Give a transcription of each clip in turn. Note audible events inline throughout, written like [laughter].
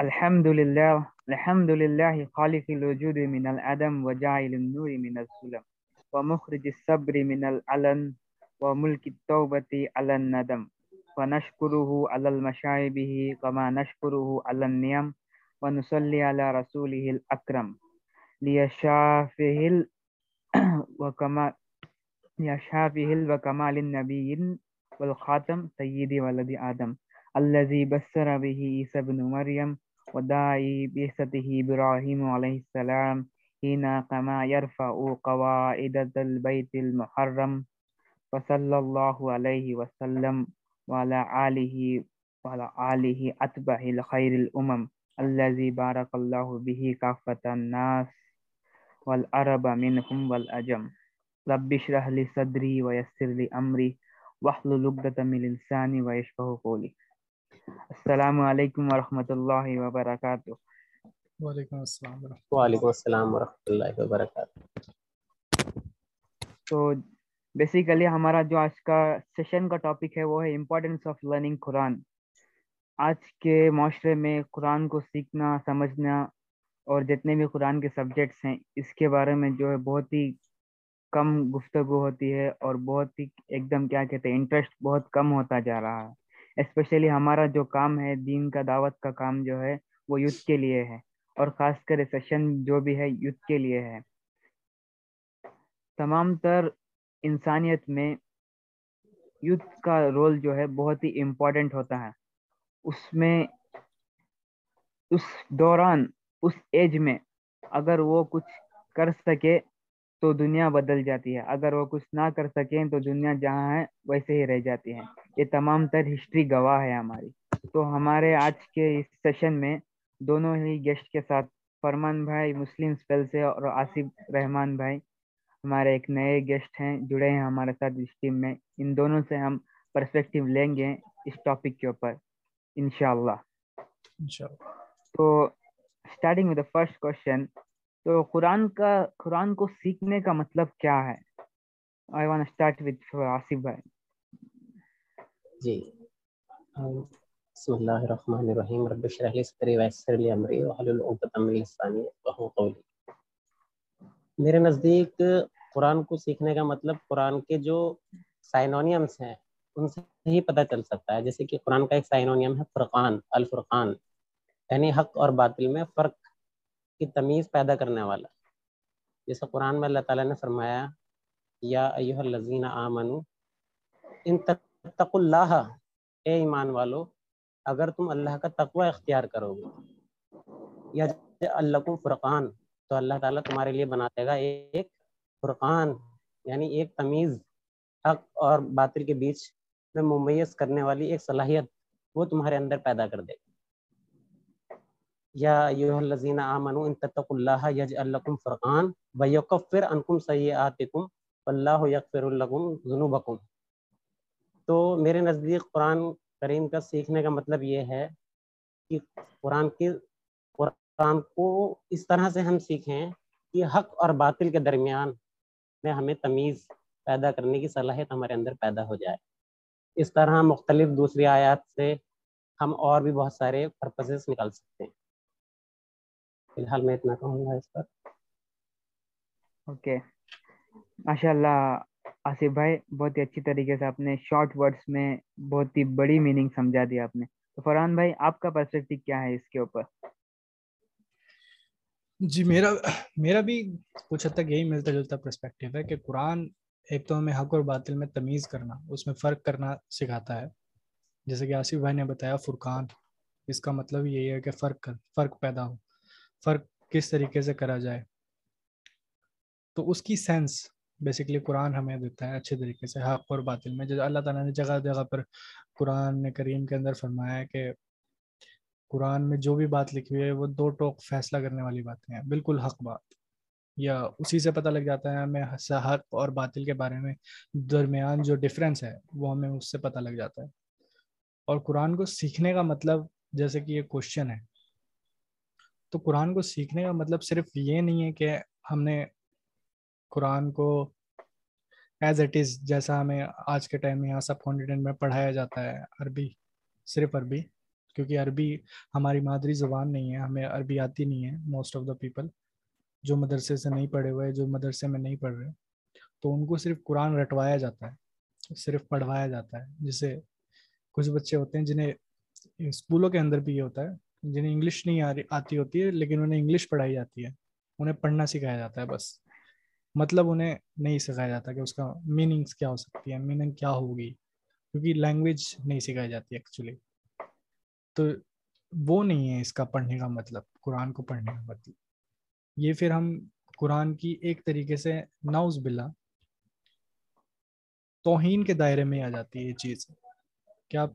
الحمد لله الحمد لله خالق الوجود من العدم وجاعل النور من الظلم ومخرج الصبر من العلن وملك التوبة على الندم ونشكره على المشاعبه كما نشكره على النعم ونصلي على رسوله الأكرم ليشافه ال... وكما ليشافه وكمال النبي والخاتم سيدي ولد آدم الذي بسر به عيسى بن مريم وداعي بعثته إبراهيم عليه السلام حين كما يرفع قواعد البيت المحرم وصلى الله عليه وسلم وعلى آله وعلى آله أتبع الخير الأمم الذي بارك الله به كافة الناس والعرب منهم والأجم رب اشرح لي صدري ويسر لي أمري واحلل عقدة من لساني ويشفه قولي السلام علیکم ورحمۃ اللہ وبرکاتہ۔ وعلیکم السلام وعلیکم السلام ورحمۃ اللہ وبرکاتہ۔ تو بیسیکلی ہمارا جو آج کا سیشن کا ٹاپک ہے وہ ہے امپورٹینس آف لرننگ قرآن آج کے معاشرے میں قرآن کو سیکھنا سمجھنا اور جتنے بھی قرآن کے سبجیکٹس ہیں اس کے بارے میں جو ہے بہت ہی کم گفتگو ہوتی ہے اور بہت ہی ایک دم کیا کہتے ہیں انٹرسٹ بہت کم ہوتا جا رہا ہے۔ اسپیشلی ہمارا جو کام ہے، دین کا دعوت کا کام جو ہے، وہ یوتھ کے لیے ہے۔ اور خاص کر سیشن جو بھی ہے، یوتھ کے لیے ہے۔ تمام تر انسانیت میں یوتھ کا رول جو ہے، بہت ہی امپورٹنٹ ہوتا ہے۔ اس میں، اس دوران، اس ایج میں اگر وہ کچھ کر سکے تو دنیا بدل جاتی ہے۔ اگر وہ کچھ نہ کر سکیں تو دنیا جہاں ہے، ویسے ہی رہ جاتی ہے۔ یہ تمام تر ہسٹری گواہ ہے ہماری۔ تو ہمارے آج کے اس سیشن میں دونوں ہی گیسٹ کے ساتھ فرمان بھائی مسلم اسپیل سے اور آصف رحمان بھائی ہمارے ایک نئے گیسٹ ہیں جڑے ہیں ہمارے ساتھ اس ٹیم میں۔ ان دونوں سے ہم پرسپیکٹیو لیں گے اس ٹاپک کے اوپر انشاءاللہ۔ تو starting with the first question تو قرآن کا قرآن کو سیکھنے کا مطلب کیا ہے؟ I want start with Asif بھائی۔ جی۔ بسم اللہ الرحمن الرحیم۔ رب اشرح لي صدری ويسر لي امری واحلل عقدۃ من لسانی يفقهوا قولی میرے نزدیک قرآن کو سیکھنے کا مطلب قرآن کے جو سائنونیمس ہیں، ان سے ہی پتہ چل سکتا ہے۔ جیسے کہ قرآن کا ایک سائنونیم ہے، فرقان، الفرقان۔ یعنی حق اور باطل میں فرق کی تمیز پیدا کرنے والا۔ جیسے قرآن میں اللہ تعالیٰ نے فرمایا، یا ایوہ الذین آمنو ان تق اللہ، اے ایمان والو، اگر تم اللہ کا تقوی اختیار کرو گے، یا اللہ فرقان، تو اللہ تعالیٰ تمہارے لیے بنا دے گا ایک فرقان یعنی ایک تمیز، حق اور باطل کے بیچ میں ممیز کرنے والی ایک صلاحیت، وہ تمہارے اندر پیدا کر دے گا یا ایوہ الذین آمنوا ان تتقوا اللہ یجعل لکم فرقان ویکفر عنکم سیئاتکم واللہ یغفر لکم ذنوبکم۔ تو میرے نزدیک قرآن کریم کا سیکھنے کا مطلب یہ ہے کہ قرآن کی قرآن کو اس طرح سے ہم سیکھیں کہ حق اور باطل کے درمیان میں ہمیں تمیز پیدا کرنے کی صلاحیت ہمارے اندر پیدا ہو جائے۔ اس طرح مختلف دوسری آیات سے ہم اور بھی بہت سارے پرپسز نکال سکتے ہیں۔ فی الحال میں اتنا کہوں گا اس پر۔ اوکے۔ ماشاء اللہ آصف بھائی، بہت ہی اچھی طریقے سے آپ نے شارٹ ورڈس میں بہت ہی بڑی میننگ سمجھا دیا آپ نے۔ تو فرحان بھائی، آپ کا پرسپیکٹو کیا ہے اس کے اوپر؟ جی میرا میرا بھی کچھ حد تک یہی ملتا جلتا پرسپیکٹو ہے کہ قرآن ایک تو ہمیں حق اور باطل میں تمیز کرنا، اس میں فرق کرنا سکھاتا ہے۔ جیسے کہ آصف بھائی نے بتایا، فرقان، اس کا مطلب یہی ہے کہ فرق کر فرق پیدا ہو، فرق کس طریقے سے کرا جائے۔ تو اس کی سینس بیسکلی قرآن ہمیں دیتا ہے اچھے طریقے سے، حق اور باطل میں۔ جیسے اللہ تعالیٰ نے جگہ جگہ پر قرآن کریم کے اندر فرمایا ہے کہ قرآن میں جو بھی بات لکھی ہوئی ہے، وہ دو ٹوک فیصلہ کرنے والی باتیں ہیں۔ بالکل حق بات۔ یا اسی سے پتہ لگ جاتا ہے ہمیں حق اور باطل کے بارے میں درمیان جو ڈفرینس ہے، وہ ہمیں اس سے پتہ لگ جاتا ہے۔ اور قرآن کو سیکھنے کا مطلب جیسے کہ یہ کوشچن ہے۔ تو قرآن کو سیکھنے کا مطلب صرف یہ نہیں ہے کہ ہم نے قرآن کو ایز اٹ از جیسا ہمیں آج کے ٹائم میں یہاں سب کانٹینٹ میں پڑھایا جاتا ہے، عربی، صرف عربی، کیونکہ عربی ہماری مادری زبان نہیں ہے، ہمیں عربی آتی نہیں ہے موسٹ آف دا پیپل جو مدرسے سے نہیں پڑھے ہوئے، جو مدرسے میں نہیں پڑھ رہے، تو ان کو صرف قرآن رٹوایا جاتا ہے، صرف پڑھوایا جاتا ہے، جسے کچھ بچے ہوتے ہیں جنہیں اسکولوں کے اندر بھی یہ ہوتا ہے، جنہیں انگلش نہیں آتی ہوتی ہے، لیکن انہیں انگلش پڑھائی جاتی ہے، انہیں پڑھنا سکھایا جاتا ہے بس۔ مطلب انہیں نہیں سکھایا جاتا کہ اس کا میننگس کیا ہو سکتی ہے میننگ کیا ہوگی؟ کیونکہ لینگویج نہیں سکھائی جاتی ایکچولی تو وہ نہیں ہے اس کا پڑھنے کا مطلب قرآن کو پڑھنے کا مطلب۔ یہ پھر ہم قرآن کی ایک طریقے سے ناؤز بلا توہین کے دائرے میں آ جاتی ہے یہ چیز۔ کہ آپ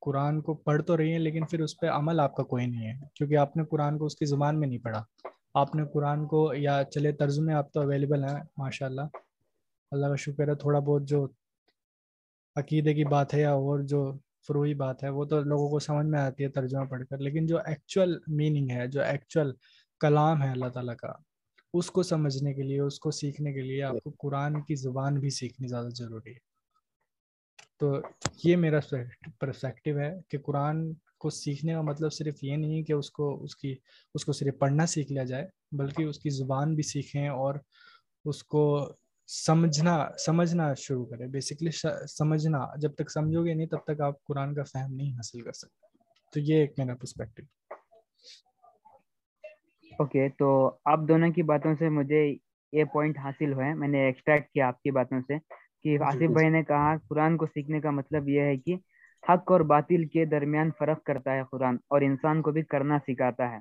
قرآن کو پڑھ تو رہی ہیں لیکن پھر اس پہ عمل آپ کا کوئی نہیں ہے؟ کیونکہ آپ نے قرآن کو اس کی زبان میں نہیں پڑھا۔ آپ نے قرآن کو یا چلے ترجمے آپ تو اویلیبل ہیں ماشاء اللہ اللہ کا شکر ہے، تھوڑا بہت جو عقیدے کی بات ہے یا اور جو فروئی بات ہے، وہ تو لوگوں کو سمجھ میں آتی ہے ترجمہ پڑھ کر۔ لیکن جو ایکچوئل میننگ ہے، جو ایکچوئل کلام ہے اللہ تعالیٰ کا، اس کو سمجھنے کے لیے، اس کو سیکھنے کے لیے آپ کو قرآن کی زبان بھی سیکھنی زیادہ ضروری ہے۔ تو یہ میرا پرسپیکٹو ہے کہ قرآن کو سیکھنے کا مطلب صرف یہ نہیں کہ اس کو اس کی اس کو صرف پڑھنا سیکھ لیا جائے بلکہ اس کی زبان بھی سیکھیں اور اس کو سمجھنا سمجھنا شروع کرے۔ بیسکلی سمجھنا جب تک سمجھو گے نہیں تب تک آپ قرآن کا فہم نہیں حاصل کر سکتے۔ تو یہ ایک میرا پرسپیکٹو اوکے تو آپ دونوں کی باتوں سے مجھے یہ پوائنٹ حاصل ہوئے میں نے ایکسٹریکٹ کیا آپ کی باتوں سے کہ جی، آصف بھائی نے کہا قرآن کو سیکھنے کا مطلب یہ ہے کہ حق اور باطل کے درمیان فرق کرتا ہے قرآن اور انسان کو بھی کرنا سکھاتا ہے۔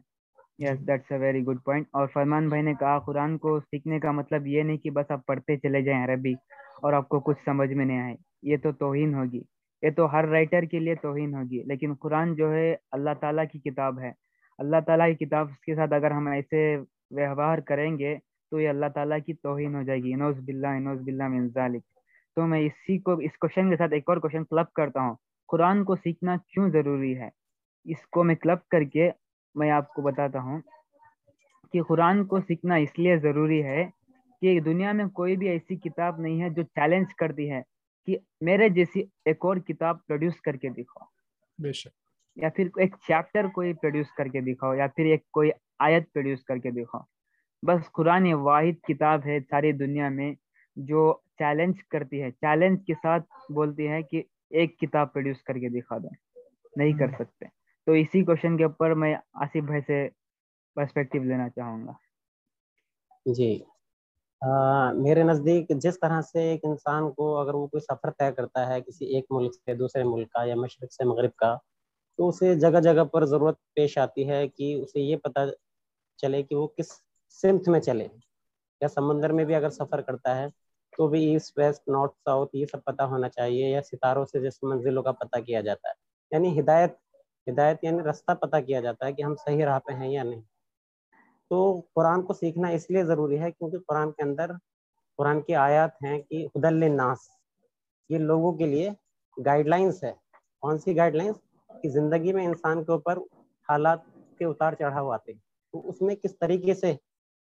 Yes that's a very good point اور فرمان بھائی نے کہا قرآن کو سیکھنے کا مطلب یہ نہیں کہ بس آپ پڑھتے چلے جائیں عربی اور آپ کو کچھ سمجھ میں نہیں آئے۔ یہ تو توہین ہوگی۔ یہ تو ہر رائٹر کے لیے توہین ہوگی۔ لیکن قرآن جو ہے، اللہ تعالیٰ کی کتاب ہے۔ اللہ تعالیٰ کی کتاب کے ساتھ اگر ہم ایسے ویوہار کریں گے تو یہ اللہ تعالیٰ کی توہین ہو جائے گی۔ انوز باللہ انوز باللہ من ذالک تو میں اسی کو، اس کوشچن کے ساتھ ایک اور کوشچن کلب کرتا ہوں۔ قرآن کو سیکھنا کیوں ضروری ہے؟ اس کو میں کلب کر کے میں آپ کو بتاتا ہوں کہ قرآن کو سیکھنا اس لیے ضروری ہے کہ دنیا میں کوئی بھی ایسی کتاب نہیں ہے جو چیلنج کرتی ہے کہ میرے جیسی ایک اور کتاب پروڈیوس کر کے دکھاؤ۔ بے شک۔ یا پھر ایک چیپٹر کوئی پروڈیوس کر کے دکھاؤ یا پھر ایک کوئی آیت پروڈیوس کر کے دکھاؤ۔ بس قرآن واحد کتاب ہے ساری دنیا میں جو چیلنج کرتی ہے۔ چیلنج کے ساتھ بولتی ہے کہ ایک کتاب پروڈیوس کر کے دکھا دیں نہیں کر سکتے۔ تو اسی کوشچن کے اوپر میں آصف بھائی سے پرسپیکٹو لینا چاہوں گا۔ جی۔ میرے نزدیک جس طرح سے ایک انسان کو اگر وہ کوئی سفر طے کرتا ہے کسی ایک ملک سے دوسرے ملک کا یا مشرق سے مغرب کا تو اسے جگہ جگہ پر ضرورت پیش آتی ہے کہ اسے یہ پتہ چلے کہ وہ کس سمت میں چلے۔ یا سمندر میں بھی اگر سفر کرتا ہے تو بھی ایسٹ ویسٹ، نارتھ، ساؤتھ، یہ سب پتہ ہونا چاہیے یا ستاروں سے جس منزلوں کا پتہ کیا جاتا ہے۔ یعنی ہدایت ہدایت یعنی رستہ پتہ کیا جاتا ہے کہ ہم صحیح راہ پہ ہیں یا نہیں۔ تو قرآن کو سیکھنا اس لیے ضروری ہے کیونکہ قرآن کے اندر، قرآن کی آیات ہیں کہ حدل الناس یہ لوگوں کے لیے گائیڈ لائنس ہے۔ کون سی گائیڈ لائنس کہ زندگی میں انسان کے اوپر حالات کے اتار چڑھاؤ آتے ہیں۔ تو اس میں کس طریقے سے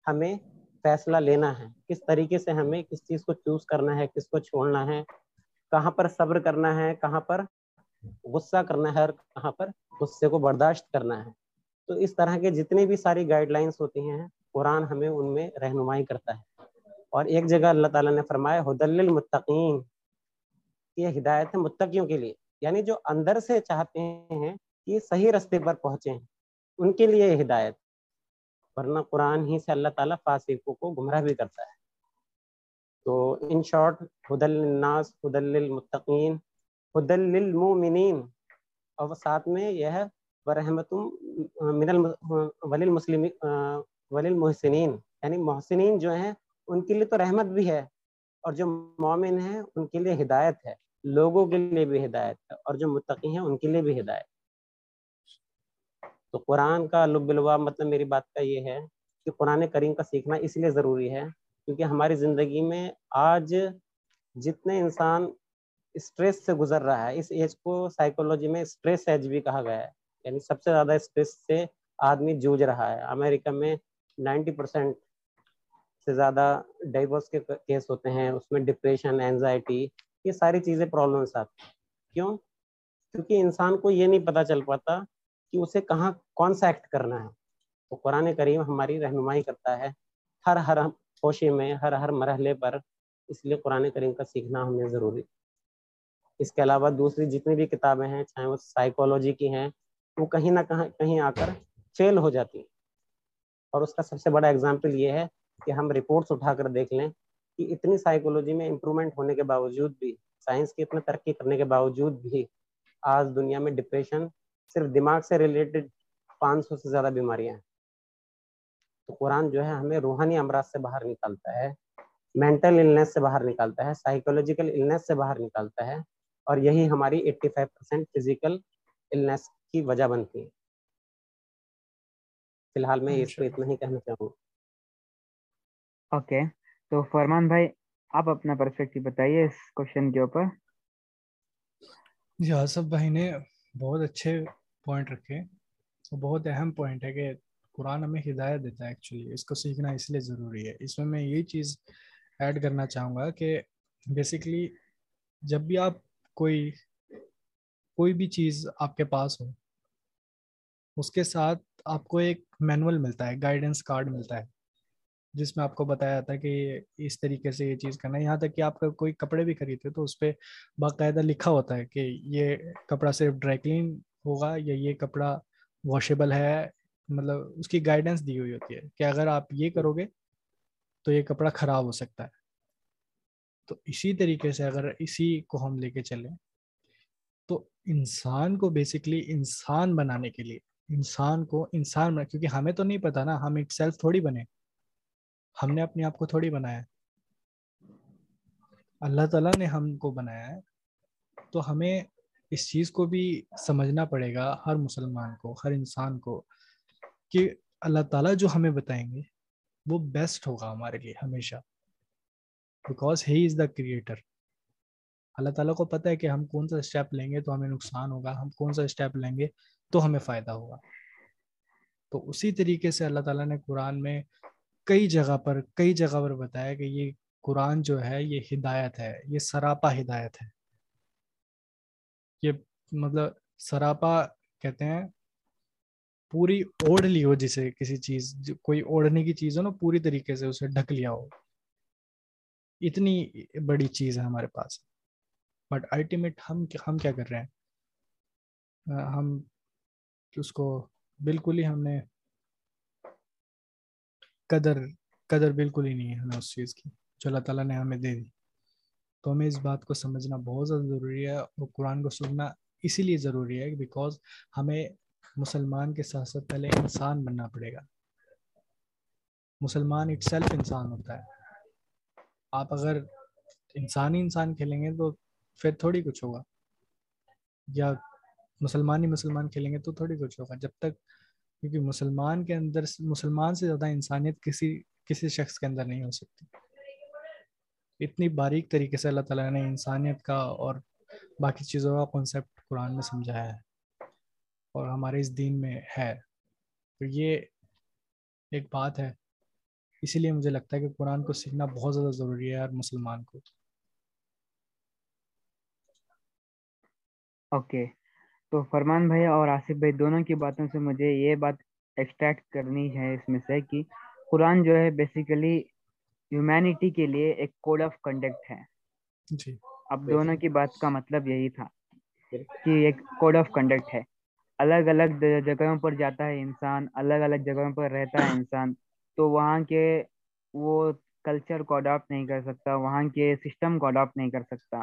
ہمیں فیصلہ لینا ہے۔ کس طریقے سے ہمیں کس چیز کو چوز کرنا ہے، کس کو چھوڑنا ہے، کہاں پر صبر کرنا ہے، کہاں پر غصہ کرنا ہے اور کہاں پر غصے کو برداشت کرنا ہے۔ تو اس طرح کے جتنی بھی ساری گائیڈ لائنس ہوتی ہیں، قرآن ہمیں ان میں رہنمائی کرتا ہے۔ اور ایک جگہ اللہ تعالیٰ نے فرمایا حدل المتقین یہ ہدایت ہے متقیوں کے لیے۔ یعنی جو اندر سے چاہتے ہیں کہ صحیح رستے پر پہنچے ہیں۔ ان کے لیے یہ ہدایت۔ ورنہ قرآن ہی سے اللہ تعالیٰ فاسقوں کو گمراہ بھی کرتا ہے۔ تو ان شارٹ حدل الناس حدل المتقین حدل للمؤمنین۔ اور ساتھ میں یہ ہے برحمت من ولی المسلم ولی المحسنین یعنی محسنین جو ہیں، ان کے لیے تو رحمت بھی ہے، اور جو مومن ہیں، ان کے لیے ہدایت ہے۔ لوگوں کے لیے بھی ہدایت ہے، اور جو متقی ہیں، ان کے لیے بھی ہدایت تو قرآن کا لب الوا مطلب میری بات کا یہ ہے کہ قرآن کریم کا سیکھنا اس لیے ضروری ہے کیونکہ ہماری زندگی میں آج جتنے انسان اسٹریس سے گزر رہا ہے، اس ایج کو سائیکولوجی میں اسٹریس ایج بھی کہا گیا ہے۔ یعنی سب سے زیادہ اسٹریس سے آدمی جوجھ رہا ہے۔ امریکہ میں نائنٹی پرسینٹ سے زیادہ ڈائیورس کے کیس ہوتے ہیں، اس میں ڈپریشن اینزائٹی یہ ساری چیزیں پرابلمس آتی ہیں۔ کیوں؟ کیونکہ انسان کو یہ نہیں پتہ چل پاتا کہ اسے کہاں کون سا ایکٹ کرنا ہے۔ تو قرآن کریم ہماری رہنمائی کرتا ہے ہر ہر خوشی میں، ہر ہر مرحلے پر۔ اس لیے قرآن کریم کا سیکھنا ہمیں ضروری۔ اس کے علاوہ دوسری جتنی بھی کتابیں ہیں، چاہے وہ سائیکولوجی کی ہیں، وہ کہیں نہ کہیں کہیں آ کر فیل ہو جاتی ہیں۔ اور اس کا سب سے بڑا اگزامپل یہ ہے کہ ہم رپورٹس اٹھا کر دیکھ لیں کہ اتنی سائیکولوجی میں امپرومنٹ ہونے کے باوجود بھی سائنس کی اتنے ترقی کرنے کے باوجود بھی، آج دنیا میں ڈپریشن صرف دماغ سے ریلیٹڈ پانچ سو سے زیادہ بیماریاں ہیں۔ تو قرآن جو ہے ہمیں روحانی امراض سے باہر نکالتا ہے مینٹل النیس سے باہر نکالتا ہے سائیکولوجیکل النیس سے باہر نکالتا ہے اور یہی ہماری eighty five percent physical illness کی وجہ بنتی ہے۔ فی الحال میں اس کو اتنا ہی کہنا چاہوں گا۔ اوکے۔ تو فرمان بھائی آپ اپنا پرسپیکٹو بتائیے اس کوشچن کے اوپر۔ جی آصف بھائی نے بہت اچھے پوائنٹ رکھے بہت اہم پوائنٹ ہے کہ قرآن ہمیں ہدایت دیتا ہے ایکچولی اس کو سیکھنا اس لیے ضروری ہے۔ اس میں میں یہ چیز ایڈ کرنا چاہوں گا کہ بیسکلی جب بھی آپ کوئی کوئی بھی چیز آپ کے پاس ہو، اس کے ساتھ آپ کو ایک مینول ملتا ہے گائیڈنس کارڈ ملتا ہے، جس میں آپ کو بتایا جاتا ہے کہ اس طریقے سے یہ چیز کرنا ہے۔ یہاں تک کہ آپ کا کوئی کپڑے بھی خریدتے تو اس پہ باقاعدہ لکھا ہوتا ہے کہ یہ کپڑا صرف ڈرائی کلین ہوگا یا یہ کپڑا واشیبل ہے؟ مطلب اس کی گائیڈنس دی ہوئی ہوتی ہے کہ اگر آپ یہ کرو گے تو یہ کپڑا خراب ہو سکتا ہے۔ تو اسی طریقے سے اگر اسی کو ہم لے کے چلیں تو انسان کو بیسکلی انسان بنانے کے لیے، انسان کو انسان بنا، کیونکہ ہمیں تو نہیں پتا نا، ہم ایک سیلف تھوڑی بنے۔ ہم نے اپنے آپ کو تھوڑی بنایا۔ اللہ تعالیٰ نے ہم کو بنایا ہے۔ تو ہمیں اس چیز کو بھی سمجھنا پڑے گا ہر مسلمان کو، ہر انسان کو، کہ اللہ تعالیٰ جو ہمیں بتائیں گے، وہ بیسٹ ہوگا ہمارے لیے ہمیشہ۔ Because he is the creator اللہ تعالیٰ کو پتہ ہے کہ ہم کون سا اسٹیپ لیں گے تو ہمیں نقصان ہوگا، ہم کون سا اسٹیپ لیں گے تو ہمیں فائدہ ہوگا۔ تو اسی طریقے سے اللہ تعالیٰ نے قرآن میں کئی جگہ پر، کئی جگہ پر بتایا کہ یہ قرآن جو ہے، یہ ہدایت ہے، یہ سراپا ہدایت ہے۔ مطلب سراپا کہتے ہیں، پوری اوڑھ لی ہو جسے کسی چیز، کوئی اوڑھنے کی چیز ہو نا، پوری طریقے سے اسے ڈھک لیا ہو۔ اتنی بڑی چیز ہے ہمارے پاس۔ بٹ الٹیمیٹ ہم ہم کیا کر رہے ہیں؟ ہم اس کو بالکل ہی ہم نے قدر قدر بالکل ہی نہیں ہے ہمیں اس چیز کی۔ جو اللہ تعالیٰ نے ہمیں دے دی۔ تو ہمیں اس بات کو سمجھنا بہت زیادہ ضروری ہے اور قرآن کو سننا اسی لیے ضروری ہے بیکاز ہمیں مسلمان کے ساتھ ساتھ پہلے انسان بننا پڑے گا۔ مسلمان اٹ سیلف انسان ہوتا ہے۔ آپ اگر انسان ہی انسان کھیلیں گے تو پھر تھوڑی کچھ ہوگا۔ یا مسلمان ہی مسلمان کھیلیں گے تو تھوڑی کچھ ہوگا۔ جب تک کیونکہ مسلمان کے اندر مسلمان سے زیادہ انسانیت کسی کسی شخص کے اندر نہیں ہو سکتی۔ اتنی باریک طریقے سے اللہ تعالیٰ نے انسانیت کا اور باقی چیزوں کا کانسیپٹ قرآن میں سمجھایا ہے اور ہمارے اس دین میں ہے۔ تو یہ ایک بات ہے۔ اسی لیے مجھے لگتا ہے کہ قرآن کو سیکھنا بہت زیادہ ضروری ہے ہر مسلمان کو۔ اوکے۔ تو فرمان بھائی اور آصف بھائی دونوں کی باتوں سے مجھے یہ بات ایکسٹریکٹ کرنی ہے اس میں سے کہ قرآن جو ہے بیسیکلی ہیومینٹی کے لیے ایک کوڈ آف کنڈکٹ ہے۔ جی۔ اب دونوں کی بات کا مطلب یہی تھا۔ کہ ایک کوڈ آف کنڈکٹ ہے۔ الگ الگ جگہوں پر جاتا ہے انسان الگ الگ جگہوں پر رہتا ہے انسان۔ تو وہاں کے وہ کلچر کو اڈاپٹ نہیں کر سکتا وہاں کے سسٹم کو اڈاپٹ نہیں کر سکتا۔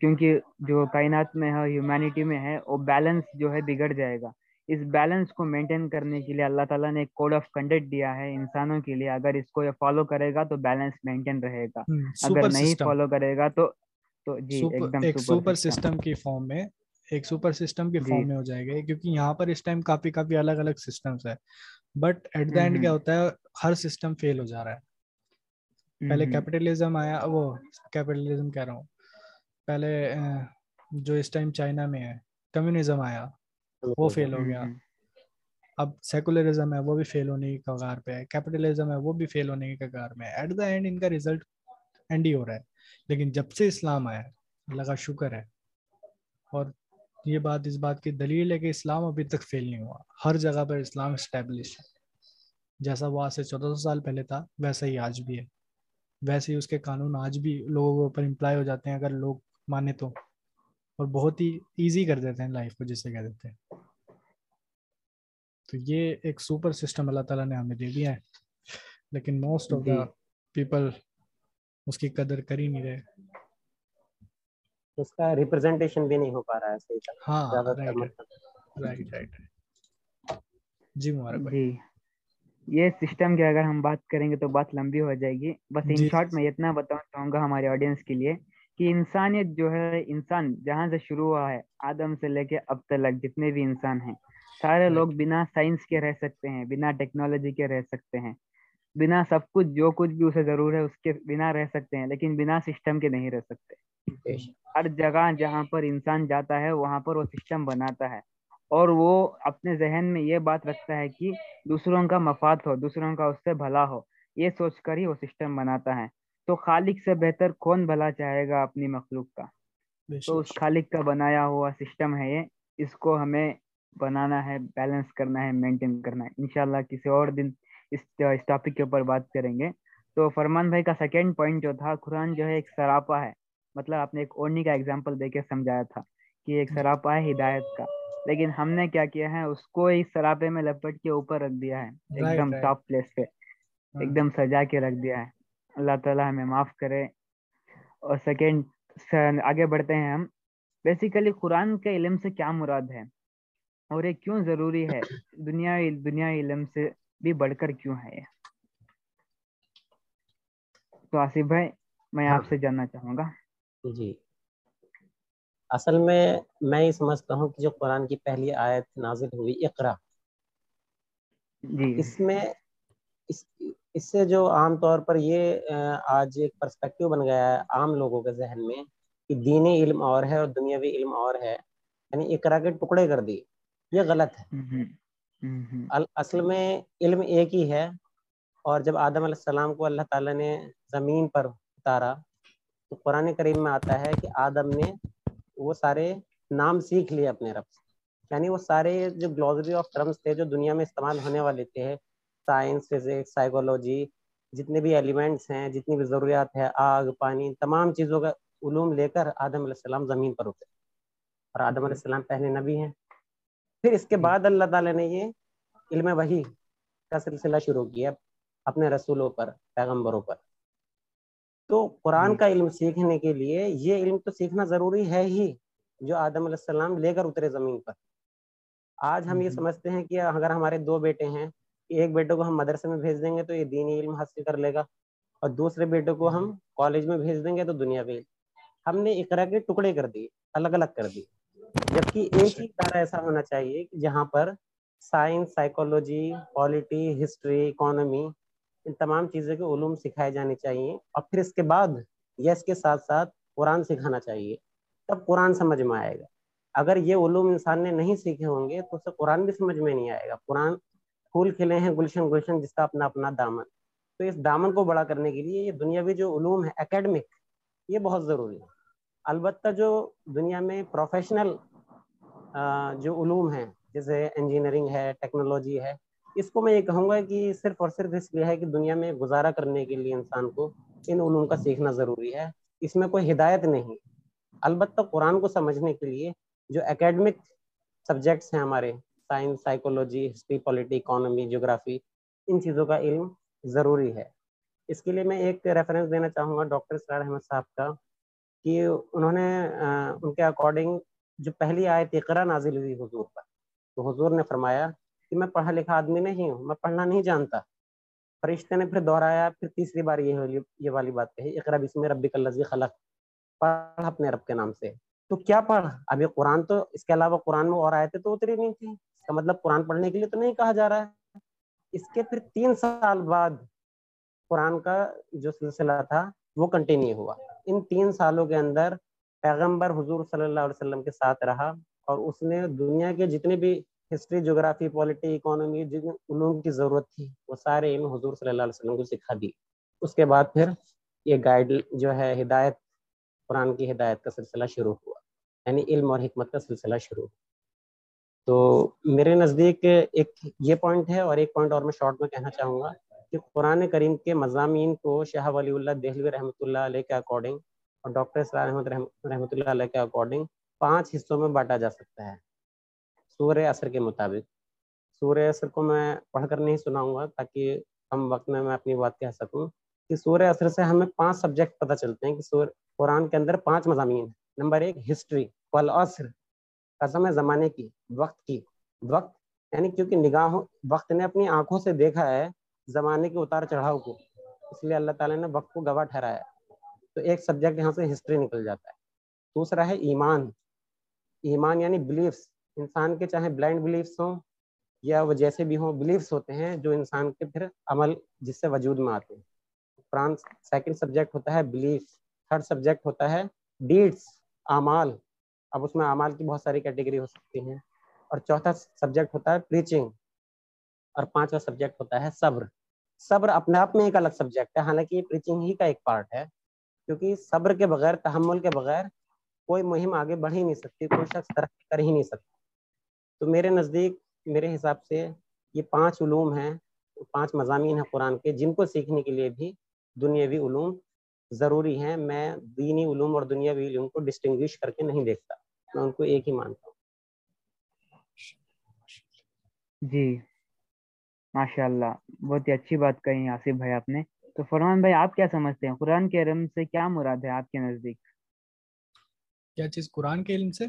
کیونکہ جو کائنات میں ہے ہیومینٹی میں ہے وہ بیلنس جو ہے بگڑ جائے گا۔ اس بیلنس کو مینٹین کرنے کے لیے اللہ تعالیٰ نے ایک کوڈ آف کنڈکٹ دیا ہے انسانوں کے لیے۔ اگر اس کو یہ فالو کرے گا تو بیلنس مینٹین رہے گا۔ اگر نہیں فالو کرے گا تو تو جی ایک سپر سسٹم۔ کی فارم میں ایک سپر سسٹم کی فارم میں ہو جائے گا کیونکہ یہاں پر اس ٹائم کافی کافی الگ الگ ہے بٹ ایٹ دا اینڈ کیا ہوتا ہے ہر سسٹم فیل ہو جا رہا ہے۔ پہلے کیپٹلزم آیا وہ کیپٹلزم کہہ رہا ہوں۔ پہلے جو اس ٹائم چائنا میں ہے کمیونزم آیا وہ فیل ہو گیا۔ اب سیکولرزم ہے وہ بھی فیل ہونے کی کگار پہ ہے۔ کیپٹلزم ہے وہ بھی فیل ہونے کی کگار میں ہے۔ ایٹ دا اینڈ ان کا ریزلٹ اینڈ ہی ہو رہا ہے۔ لیکن جب سے اسلام آیا اللہ کا شکر ہے۔ اور یہ بات اس بات کی دلیل ہے کہ اسلام ابھی تک فیل نہیں ہوا۔ ہر جگہ پر اسلام اسٹیبلش ہے۔ جیسا وہ آج سے چودہ سو سال پہلے تھا ویسا ہی آج بھی ہے۔ ویسے ہی اس کے قانون آج بھی لوگوں کے اوپر امپلائی ہو جاتے ہیں اگر لوگ مانے تو۔ اور بہت ہی ایزی کر دیتے ہیں لائف کو جسے کہہ دیتے ہیں۔ تو یہ ایک سپر سسٹم اللہ تعالیٰ نے ہمیں دے دیا ہے۔ لیکن موسٹ آف دا پیپل اس کی قدر کر ہی نہیں رہے۔ اس کا ریپرزینٹیشن بھی نہیں ہو پا رہا ہے صحیح ہاں رائٹ رائٹ جی مبارک جی۔ یہ سسٹم کی اگر ہم بات کریں گے تو بات لمبی ہو جائے گی۔ بس ان شارٹ میں اتنا بتانا چاہوں گا ہمارے آڈینس کے لیے کہ انسانیت جو ہے انسان جہاں سے شروع ہوا ہے آدم سے لے کے اب تک جتنے بھی انسان ہیں سارے لوگ بنا سائنس کے رہ سکتے ہیں بنا ٹیکنالوجی کے رہ سکتے ہیں۔ بنا سب کچھ جو کچھ بھی اسے ضرور ہے اس کے بنا رہ سکتے ہیں لیکن بنا سسٹم کے نہیں رہ سکتے۔ ہر جگہ جہاں پر انسان جاتا ہے وہاں پر وہ سسٹم بناتا ہے۔ اور وہ اپنے ذہن میں یہ بات رکھتا ہے کہ دوسروں کا مفاد ہو دوسروں کا اس سے بھلا ہو یہ سوچ کر ہی وہ سسٹم بناتا ہے۔ تو خالق سے بہتر کون بھلا چاہے گا اپنی مخلوق کا؟ تو اس خالق کا بنایا ہوا سسٹم ہے یہ۔ اس کو ہمیں بنانا ہے بیلنس کرنا ہے مینٹین کرنا ہے۔ انشاءاللہ کسی اور دن اس ٹاپک کے اوپر بات کریں گے۔ تو فرمان بھائی کا سیکنڈ پوائنٹ جو تھا قرآن جو ہے ایک سراپا ہے۔ مطلب آپ نے ایک اونی کا ایگزامپل دے کے سمجھایا تھا کہ ایک سراپا ہے ہدایت کا۔ لیکن ہم نے کیا کیا ہے اس کو اس سراپے میں لپٹ کے اوپر رکھ دیا ہے۔ ایک دم ٹاپ پلیس پہ۔ ہاں۔ ایک دم سجا کے رکھ دیا ہے۔ اللہ تعالیٰ ہمیں معاف کرے۔ اور سیکنڈ آگے بڑھتے ہیں ہم۔ بیسیکلی قرآن کے علم سے کیا مراد ہے؟ اور یہ کیوں ضروری ہے؟ دنیا دنیا علم سے بھی بڑھ کر کیوں ہے تو آصف بھائی میں آپ ہاں۔ سے جاننا چاہوں گا۔ جی۔ اصل میں میں یہ سمجھتا ہوں کہ جو قرآن کی پہلی آیت نازل ہوئی اقرا۔ جی۔ اس میں اس اس سے جو عام طور پر یہ آج ایک پرسپیکٹو بن گیا ہے عام لوگوں کے ذہن میں کہ دینی علم اور ہے اور دنیاوی علم اور ہے یعنی اقرا کے ٹکڑے کر دی یہ غلط ہے۔ اصل میں علم ایک ہی ہے۔ اور جب آدم علیہ السلام کو اللہ تعالیٰ نے زمین پر اتارا، تو قرآن کریم میں آتا ہے کہ آدم نے وہ سارے نام سیکھ لیے اپنے رب سے۔ یعنی وہ سارے جو گلوزری آف ٹرمس تھے جو دنیا میں استعمال ہونے والے تھے سائنس فزکس سائیکولوجی جتنے بھی ایلیمنٹس ہیں، جتنی بھی ضروریات ہے آگ، پانی، تمام چیزوں کا علوم لے کر آدم علیہ السلام زمین پر اترے۔ اور آدم علیہ السلام پہلے نبی ہیں۔ پھر اس کے بعد اللہ تعالیٰ نے یہ علم وحی کا سلسلہ شروع کیا اپنے رسولوں پر پیغمبروں پر۔ تو قرآن جی۔ کا علم سیکھنے کے لیے یہ علم تو سیکھنا ضروری ہے ہی جو آدم علیہ السلام لے کر اترے زمین پر۔ آج ہم یہ سمجھتے ہیں کہ اگر ہمارے دو بیٹے ہیں ایک بیٹے کو ہم مدرسے میں بھیج دیں گے تو یہ دینی علم حاصل کر لے گا اور دوسرے بیٹے کو ہم کالج میں بھیج دیں گے تو دنیا پہ ہم نے اقرا کے ٹکڑے کر دیے الگ الگ کر دیے۔ جبکہ ایک ہی طرح ایسا ہونا چاہیے کہ جہاں پر science psychology polity history economy ان تمام چیزوں کے علوم سکھائے جانے چاہیے اور پھر اس کے بعد یا اس کے ساتھ ساتھ قرآن سکھانا چاہیے تب قرآن سمجھ میں آئے گا۔ اگر یہ علوم انسان نے نہیں سیکھے ہوں گے تو اسے قرآن بھی سمجھ میں نہیں آئے گا۔ قرآن پھول کھلے ہیں گلشن گلشن جس کا اپنا اپنا دامن۔ تو اس دامن کو بڑا کرنے کے لیے یہ دنیاوی جو علوم ہے اکیڈمک یہ بہت ضروری ہے۔ البتہ جو دنیا میں پروفیشنل جو علوم ہیں، جیسے انجینئرنگ ہے ٹیکنالوجی ہے، اس کو میں یہ کہوں گا کہ صرف اور صرف اس لیے ہے کہ دنیا میں گزارا کرنے کے لیے انسان کو ان علوم کا سیکھنا ضروری ہے۔ اس میں کوئی ہدایت نہیں۔ البتہ قرآن کو سمجھنے کے لیے جو اکیڈمک سبجیکٹس ہیں ہمارے science psychology history polity economy جغرافی ان چیزوں کا علم ضروری ہے۔ اس کے لیے میں ایک ریفرنس دینا چاہوں گا ڈاکٹر اسرار احمد صاحب کا۔ کہ انہوں نے ان کے اکارڈنگ جو پہلی آئے اقرا نازل ہوئی حضور پر، تو حضور نے فرمایا کہ میں پڑھا لکھا آدمی نہیں ہوں، میں پڑھنا نہیں جانتا۔ فرشتے نے پھر دہرایا، پھر تیسری بار یہ یہ والی بات کہی، اقرا بسم ربک الذی خلق، پڑھ اپنے رب کے نام سے۔ تو کیا پڑھ؟ ابھی قرآن تو، اس کے علاوہ قرآن میں اور آئے تھے تو اتری نہیں تھی اس کا مطلب قرآن پڑھنے کے لیے تو نہیں کہا جا رہا ہے۔ اس کے پھر تین سال بعد قرآن کا جو سلسلہ تھا وہ کنٹینیو ہوا۔ ان تین سالوں کے اندر پیغمبر حضور صلی اللہ علیہ وسلم کے ساتھ رہا اور اس نے دنیا کے جتنے بھی ہسٹری، جغرافی، پولیٹی، اکانومی، جن علوم کی ضرورت تھی، وہ سارے علم حضور صلی اللہ علیہ وسلم کو سکھا دی۔ اس کے بعد پھر یہ گائیڈ جو ہے، ہدایت، قرآن کی ہدایت کا سلسلہ شروع ہوا۔ یعنی علم اور حکمت کا سلسلہ شروع۔ ہوا تو میرے نزدیک ایک یہ پوائنٹ ہے اور ایک پوائنٹ اور میں شارٹ میں کہنا چاہوں گا۔ کہ قرآن کریم کے مضامین کو شاہ ولی اللہ دہلوی رحمۃ اللہ علیہ کے اکارڈنگ اور ڈاکٹر اسلام احمد رحمۃ اللہ علیہ کے اکارڈنگ پانچ حصوں میں بانٹا جا سکتا ہے۔ سورہ اثر کے مطابق۔ سورہ اثر کو میں پڑھ کر نہیں سناؤں گا تاکہ کم وقت میں میں اپنی بات کہہ سکوں کہ سورہ اثر سے ہمیں پانچ سبجیکٹ پتہ چلتے ہیں کہ سور، قرآن کے اندر پانچ مضامین ہیں۔ نمبر ایک ہسٹری والعصر، قسم زمانے کی، وقت کی۔ وقت یعنی کیونکہ نگاہوں، وقت نے اپنی آنکھوں سے دیکھا ہے زمانے کے اتار چڑھاؤ کو۔ اس لیے اللہ تعالیٰ نے وقت کو گواہ ٹھہرایا۔ تو ایک سبجیکٹ یہاں سے ہسٹری نکل جاتا ہے۔ دوسرا ہے ایمان۔ ایمان یعنی بلیفس انسان کے چاہے بلائنڈ بلیفس ہوں یا وہ جیسے بھی ہوں بلیفس ہوتے ہیں جو انسان کے پھر عمل جس سے وجود میں آتے ہیں۔ قرآن سیکنڈ سبجیکٹ ہوتا ہے بلیف تھرڈ سبجیکٹ ہوتا ہے ڈیڈس اعمال۔ اب اس میں اعمال کی بہت ساری کیٹیگری ہو سکتی ہیں۔ اور چوتھا سبجیکٹ ہوتا ہے پریچنگ اور پانچواں سبجیکٹ ہوتا ہے صبر۔ صبر اپنے آپ میں ایک الگ سبجیکٹ ہے۔ حالانکہ یہ پریچنگ ہی کا ایک پارٹ ہے۔ کیونکہ صبر کے بغیر، تحمل کے بغیر کوئی مہم آگے بڑھ ہی نہیں سکتی، کوئی شخص ترقی کر ہی نہیں سکتا۔ تو میرے نزدیک، میرے حساب سے یہ پانچ علوم ہیں، پانچ مضامین ہیں قرآن کے، جن کو سیکھنے کے لیے بھی دنیاوی علوم ضروری ہیں۔ میں دینی علوم اور دنیاوی علوم کو ڈسٹنگوش کر کے نہیں دیکھتا۔ میں ان کو ایک ہی مانتا ہوں۔ جی۔ ماشاء اللہ بہت ہی اچھی بات کہی آصف بھائی آپ نے۔ تو فرمان بھائی آپ کیا سمجھتے ہیں؟ قرآن کے علم سے کیا مراد ہے آپ کے نزدیک؟ کیا چیز؟ قرآن کے علم سے؟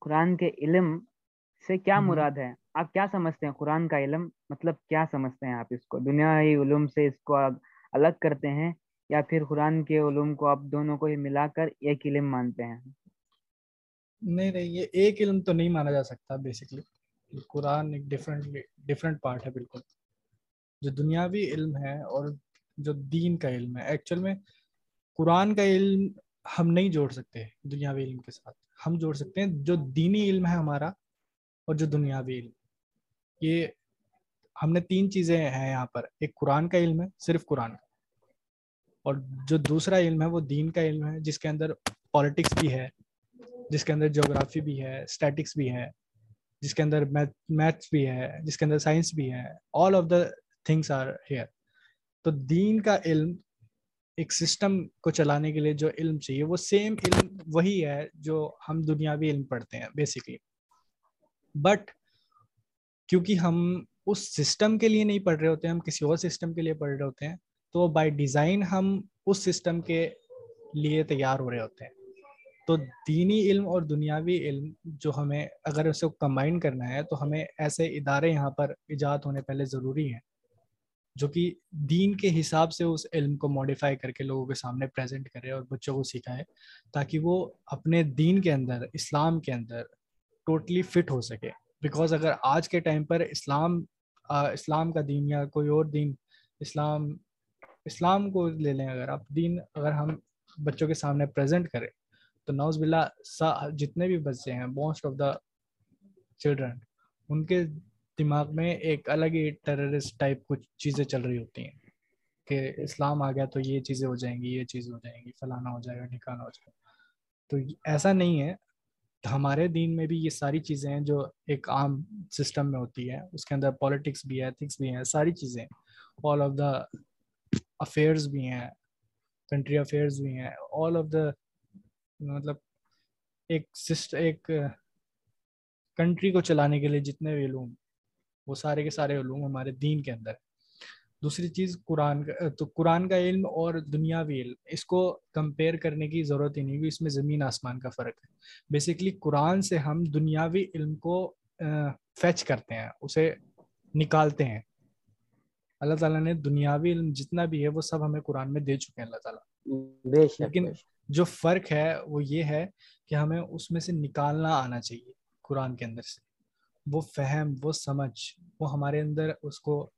قرآن کے علم سے کیا مراد ہے؟ آپ کیا سمجھتے ہیں قرآن کا علم؟ مطلب کیا سمجھتے ہیں آپ اس کو؟ دنیاوی علوم سے اس کو الگ کرتے ہیں یا پھر قرآن کے علوم کو آپ دونوں کو ہی ملا کر ایک علم مانتے ہیں؟ نہیں نہیں یہ ایک علم تو نہیں مانا جا سکتا بیسکلی قرآن ایک ڈفرینٹ ڈفرینٹ پارٹ ہے بالکل۔ جو دنیاوی علم ہے اور جو دین کا علم ہے ایکچوئل میں قرآن کا علم ہم نہیں جوڑ سکتے دنیاوی علم کے ساتھ۔ ہم جوڑ سکتے ہیں جو دینی علم ہے ہمارا اور جو دنیاوی علم۔ یہ ہم نے تین چیزیں ہیں یہاں پر۔ ایک قرآن کا علم ہے، صرف قرآن۔ کا اور جو دوسرا علم ہے، وہ دین کا علم ہے، جس کے اندر پالیٹکس بھی ہے، جس کے اندر جغرافی بھی ہے اسٹیٹکس بھی ہے۔ جس کے اندر میتھس بھی ہے، جس کے اندر سائنس بھی ہے all of the things are here تو دین کا علم ایک سسٹم کو چلانے کے لیے جو علم چاہیے، وہ سیم علم وہی ہے جو ہم دنیاوی علم پڑھتے ہیں بیسکلی بٹ کیونکہ ہم اس سسٹم کے لیے نہیں پڑھ رہے ہوتے ہیں ہم کسی اور سسٹم کے لیے پڑھ رہے ہوتے ہیں، تو بائی ڈیزائن ہم اس سسٹم کے لیے تیار ہو رہے ہوتے ہیں۔ تو دینی علم اور دنیاوی علم جو ہمیں اگر اسے کمبائن کرنا ہے تو ہمیں ایسے ادارے یہاں پر ایجاد ہونے پہلے ضروری ہیں، جو کہ دین کے حساب سے اس علم کو ماڈیفائی کر کے لوگوں کے سامنے پریزنٹ کرے اور بچوں کو سکھائے تاکہ وہ اپنے دین کے اندر، اسلام کے اندر ٹوٹلی فٹ ہو سکے۔ بیکاز اگر آج کے ٹائم پر اسلام اسلام کا دین یا کوئی اور دین اسلام اسلام کو لے لیں، اگر آپ دین اگر ہم بچوں کے سامنے پریزنٹ کریں تو نوز بلا جتنے بھی بچے ہیں موسٹ آف دا چلڈرن ان کے دماغ میں ایک الگ ہی ٹیررسٹ ٹائپ کچھ چیزیں چل رہی ہوتی ہیں کہ اسلام آ گیا تو یہ چیزیں ہو جائیں گی، یہ چیز ہو جائیں گی، فلانا ہو جائے گا ٹھکانا ہو جائے گا۔ تو ایسا نہیں ہے، ہمارے دین میں بھی یہ ساری چیزیں ہیں جو ایک عام سسٹم میں ہوتی ہے اس کے اندر پالیٹکس بھی ہے ایتھکس بھی ہیں، ساری چیزیں آل آف دا افیئرز بھی ہیں کنٹری افیئرز بھی ہیں آل آف دا مطلب ایک ایک کنٹری کو چلانے کے لیے جتنے بھی علوم وہ سارے کے سارے علوم ہمارے دین کے اندر دوسری چیز قرآن کا تو قرآن کا علم اور دنیاوی علم اس کو کمپیئر کرنے کی ضرورت ہی نہیں ہوئی اس میں زمین آسمان کا فرق ہے۔ بیسکلی قرآن سے ہم دنیاوی علم کو فیچ کرتے ہیں اسے نکالتے ہیں۔ اللہ تعالیٰ نے دنیاوی علم جتنا بھی ہے وہ سب ہمیں قرآن میں دے چکے ہیں اللہ تعالیٰ۔ لیکن جو فرق ہے وہ یہ ہے کہ ہمیں اس میں سے نکالنا آنا چاہیے قرآن کے اندر سے۔ وہ فہم، وہ سمجھ، وہ ہمارے اندر اس کو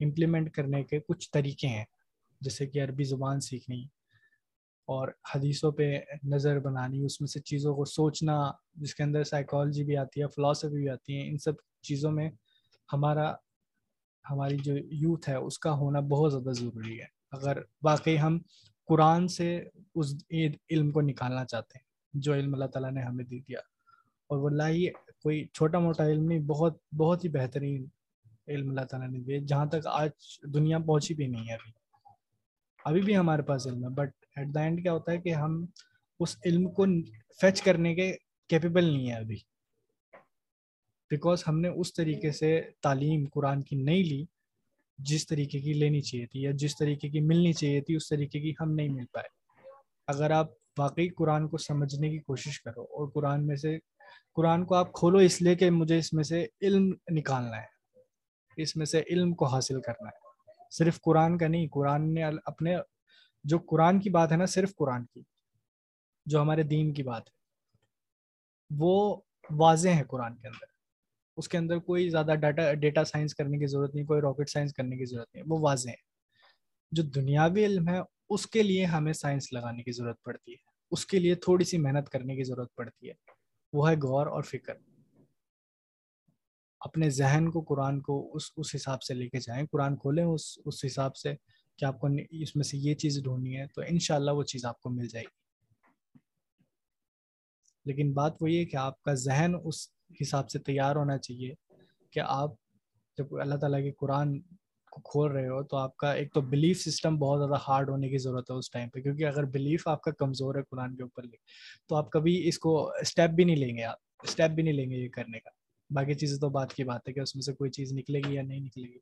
امپلیمنٹ کرنے کے کچھ طریقے ہیں۔ جیسے کہ عربی زبان سیکھنی اور حدیثوں پہ نظر بنانی، اس میں سے چیزوں کو سوچنا، جس کے اندر سائیکالوجی بھی آتی ہے فلاسفی بھی آتی ہے ان سب چیزوں میں ہمارا، ہماری جو یوتھ ہے، اس کا ہونا بہت زیادہ ضروری ہے۔ اگر واقعی ہم قرآن سے اس علم کو نکالنا چاہتے ہیں، جو علم اللہ تعالیٰ نے ہمیں دی دیا۔ اور وہ واللہ کوئی چھوٹا موٹا علم نہیں، بہت بہت ہی بہترین علم اللہ تعالیٰ نے دیا۔ جہاں تک آج دنیا پہنچی بھی نہیں ہے ابھی۔ ابھی بھی ہمارے پاس علم ہے بٹ ایٹ دا اینڈ کیا ہوتا ہے کہ ہم اس علم کو فیچ کرنے کے کیپیبل نہیں ہے ابھی۔ بیکاز ہم نے اس طریقے سے تعلیم قرآن کی نہیں لی جس طریقے کی لینی چاہیے تھی یا جس طریقے کی ملنی چاہیے تھی، اس طریقے کی ہم نہیں مل پائے۔ اگر آپ واقعی قرآن کو سمجھنے کی کوشش کرو اور قرآن میں سے، قرآن کو آپ کھولو اس لیے کہ مجھے اس میں سے علم نکالنا ہے، اس میں سے علم کو حاصل کرنا ہے۔ صرف قرآن کا نہیں، قرآن نے اپنے جو قرآن کی بات ہے نا، صرف قرآن کی، جو ہمارے دین کی بات ہے، وہ واضح ہے قرآن کے اندر۔ اس کے اندر کوئی زیادہ ڈاٹا ڈیٹا سائنس کرنے کی ضرورت نہیں، کوئی راکٹ سائنس کرنے کی ضرورت نہیں، وہ واضح ہے۔ جو دنیاوی علم ہے، اس کے لیے ہمیں سائنس لگانے کی ضرورت پڑتی ہے۔ اس کے لیے تھوڑی سی محنت کرنے کی ضرورت پڑتی ہے۔ وہ ہے غور اور فکر۔ اپنے ذہن کو قرآن کو اس اس حساب سے لے کے جائیں۔ قرآن کھولیں، اس اس حساب سے کہ آپ کو اس میں سے یہ چیز ڈھونڈنی ہے، تو انشاءاللہ وہ چیز آپ کو مل جائے گی۔ لیکن بات وہ یہ کہ آپ کا ذہن اس حساب سے تیار ہونا چاہیے کہ آپ جب اللہ تعالیٰ کے قرآن کو کھول رہے ہو تو آپ کا ایک تو بلیف سسٹم بہت زیادہ ہارڈ ہونے کی ضرورت ہے اس ٹائم پہ، کیونکہ اگر بلیف آپ کا کمزور ہے قرآن کے اوپر تو آپ کبھی اس کو اسٹیپ بھی نہیں لیں گے آپ اسٹیپ بھی نہیں لیں گے یہ کرنے کا۔ باقی چیزیں تو بات کی بات ہے کہ اس میں سے کوئی چیز نکلے گی یا نہیں نکلے گی،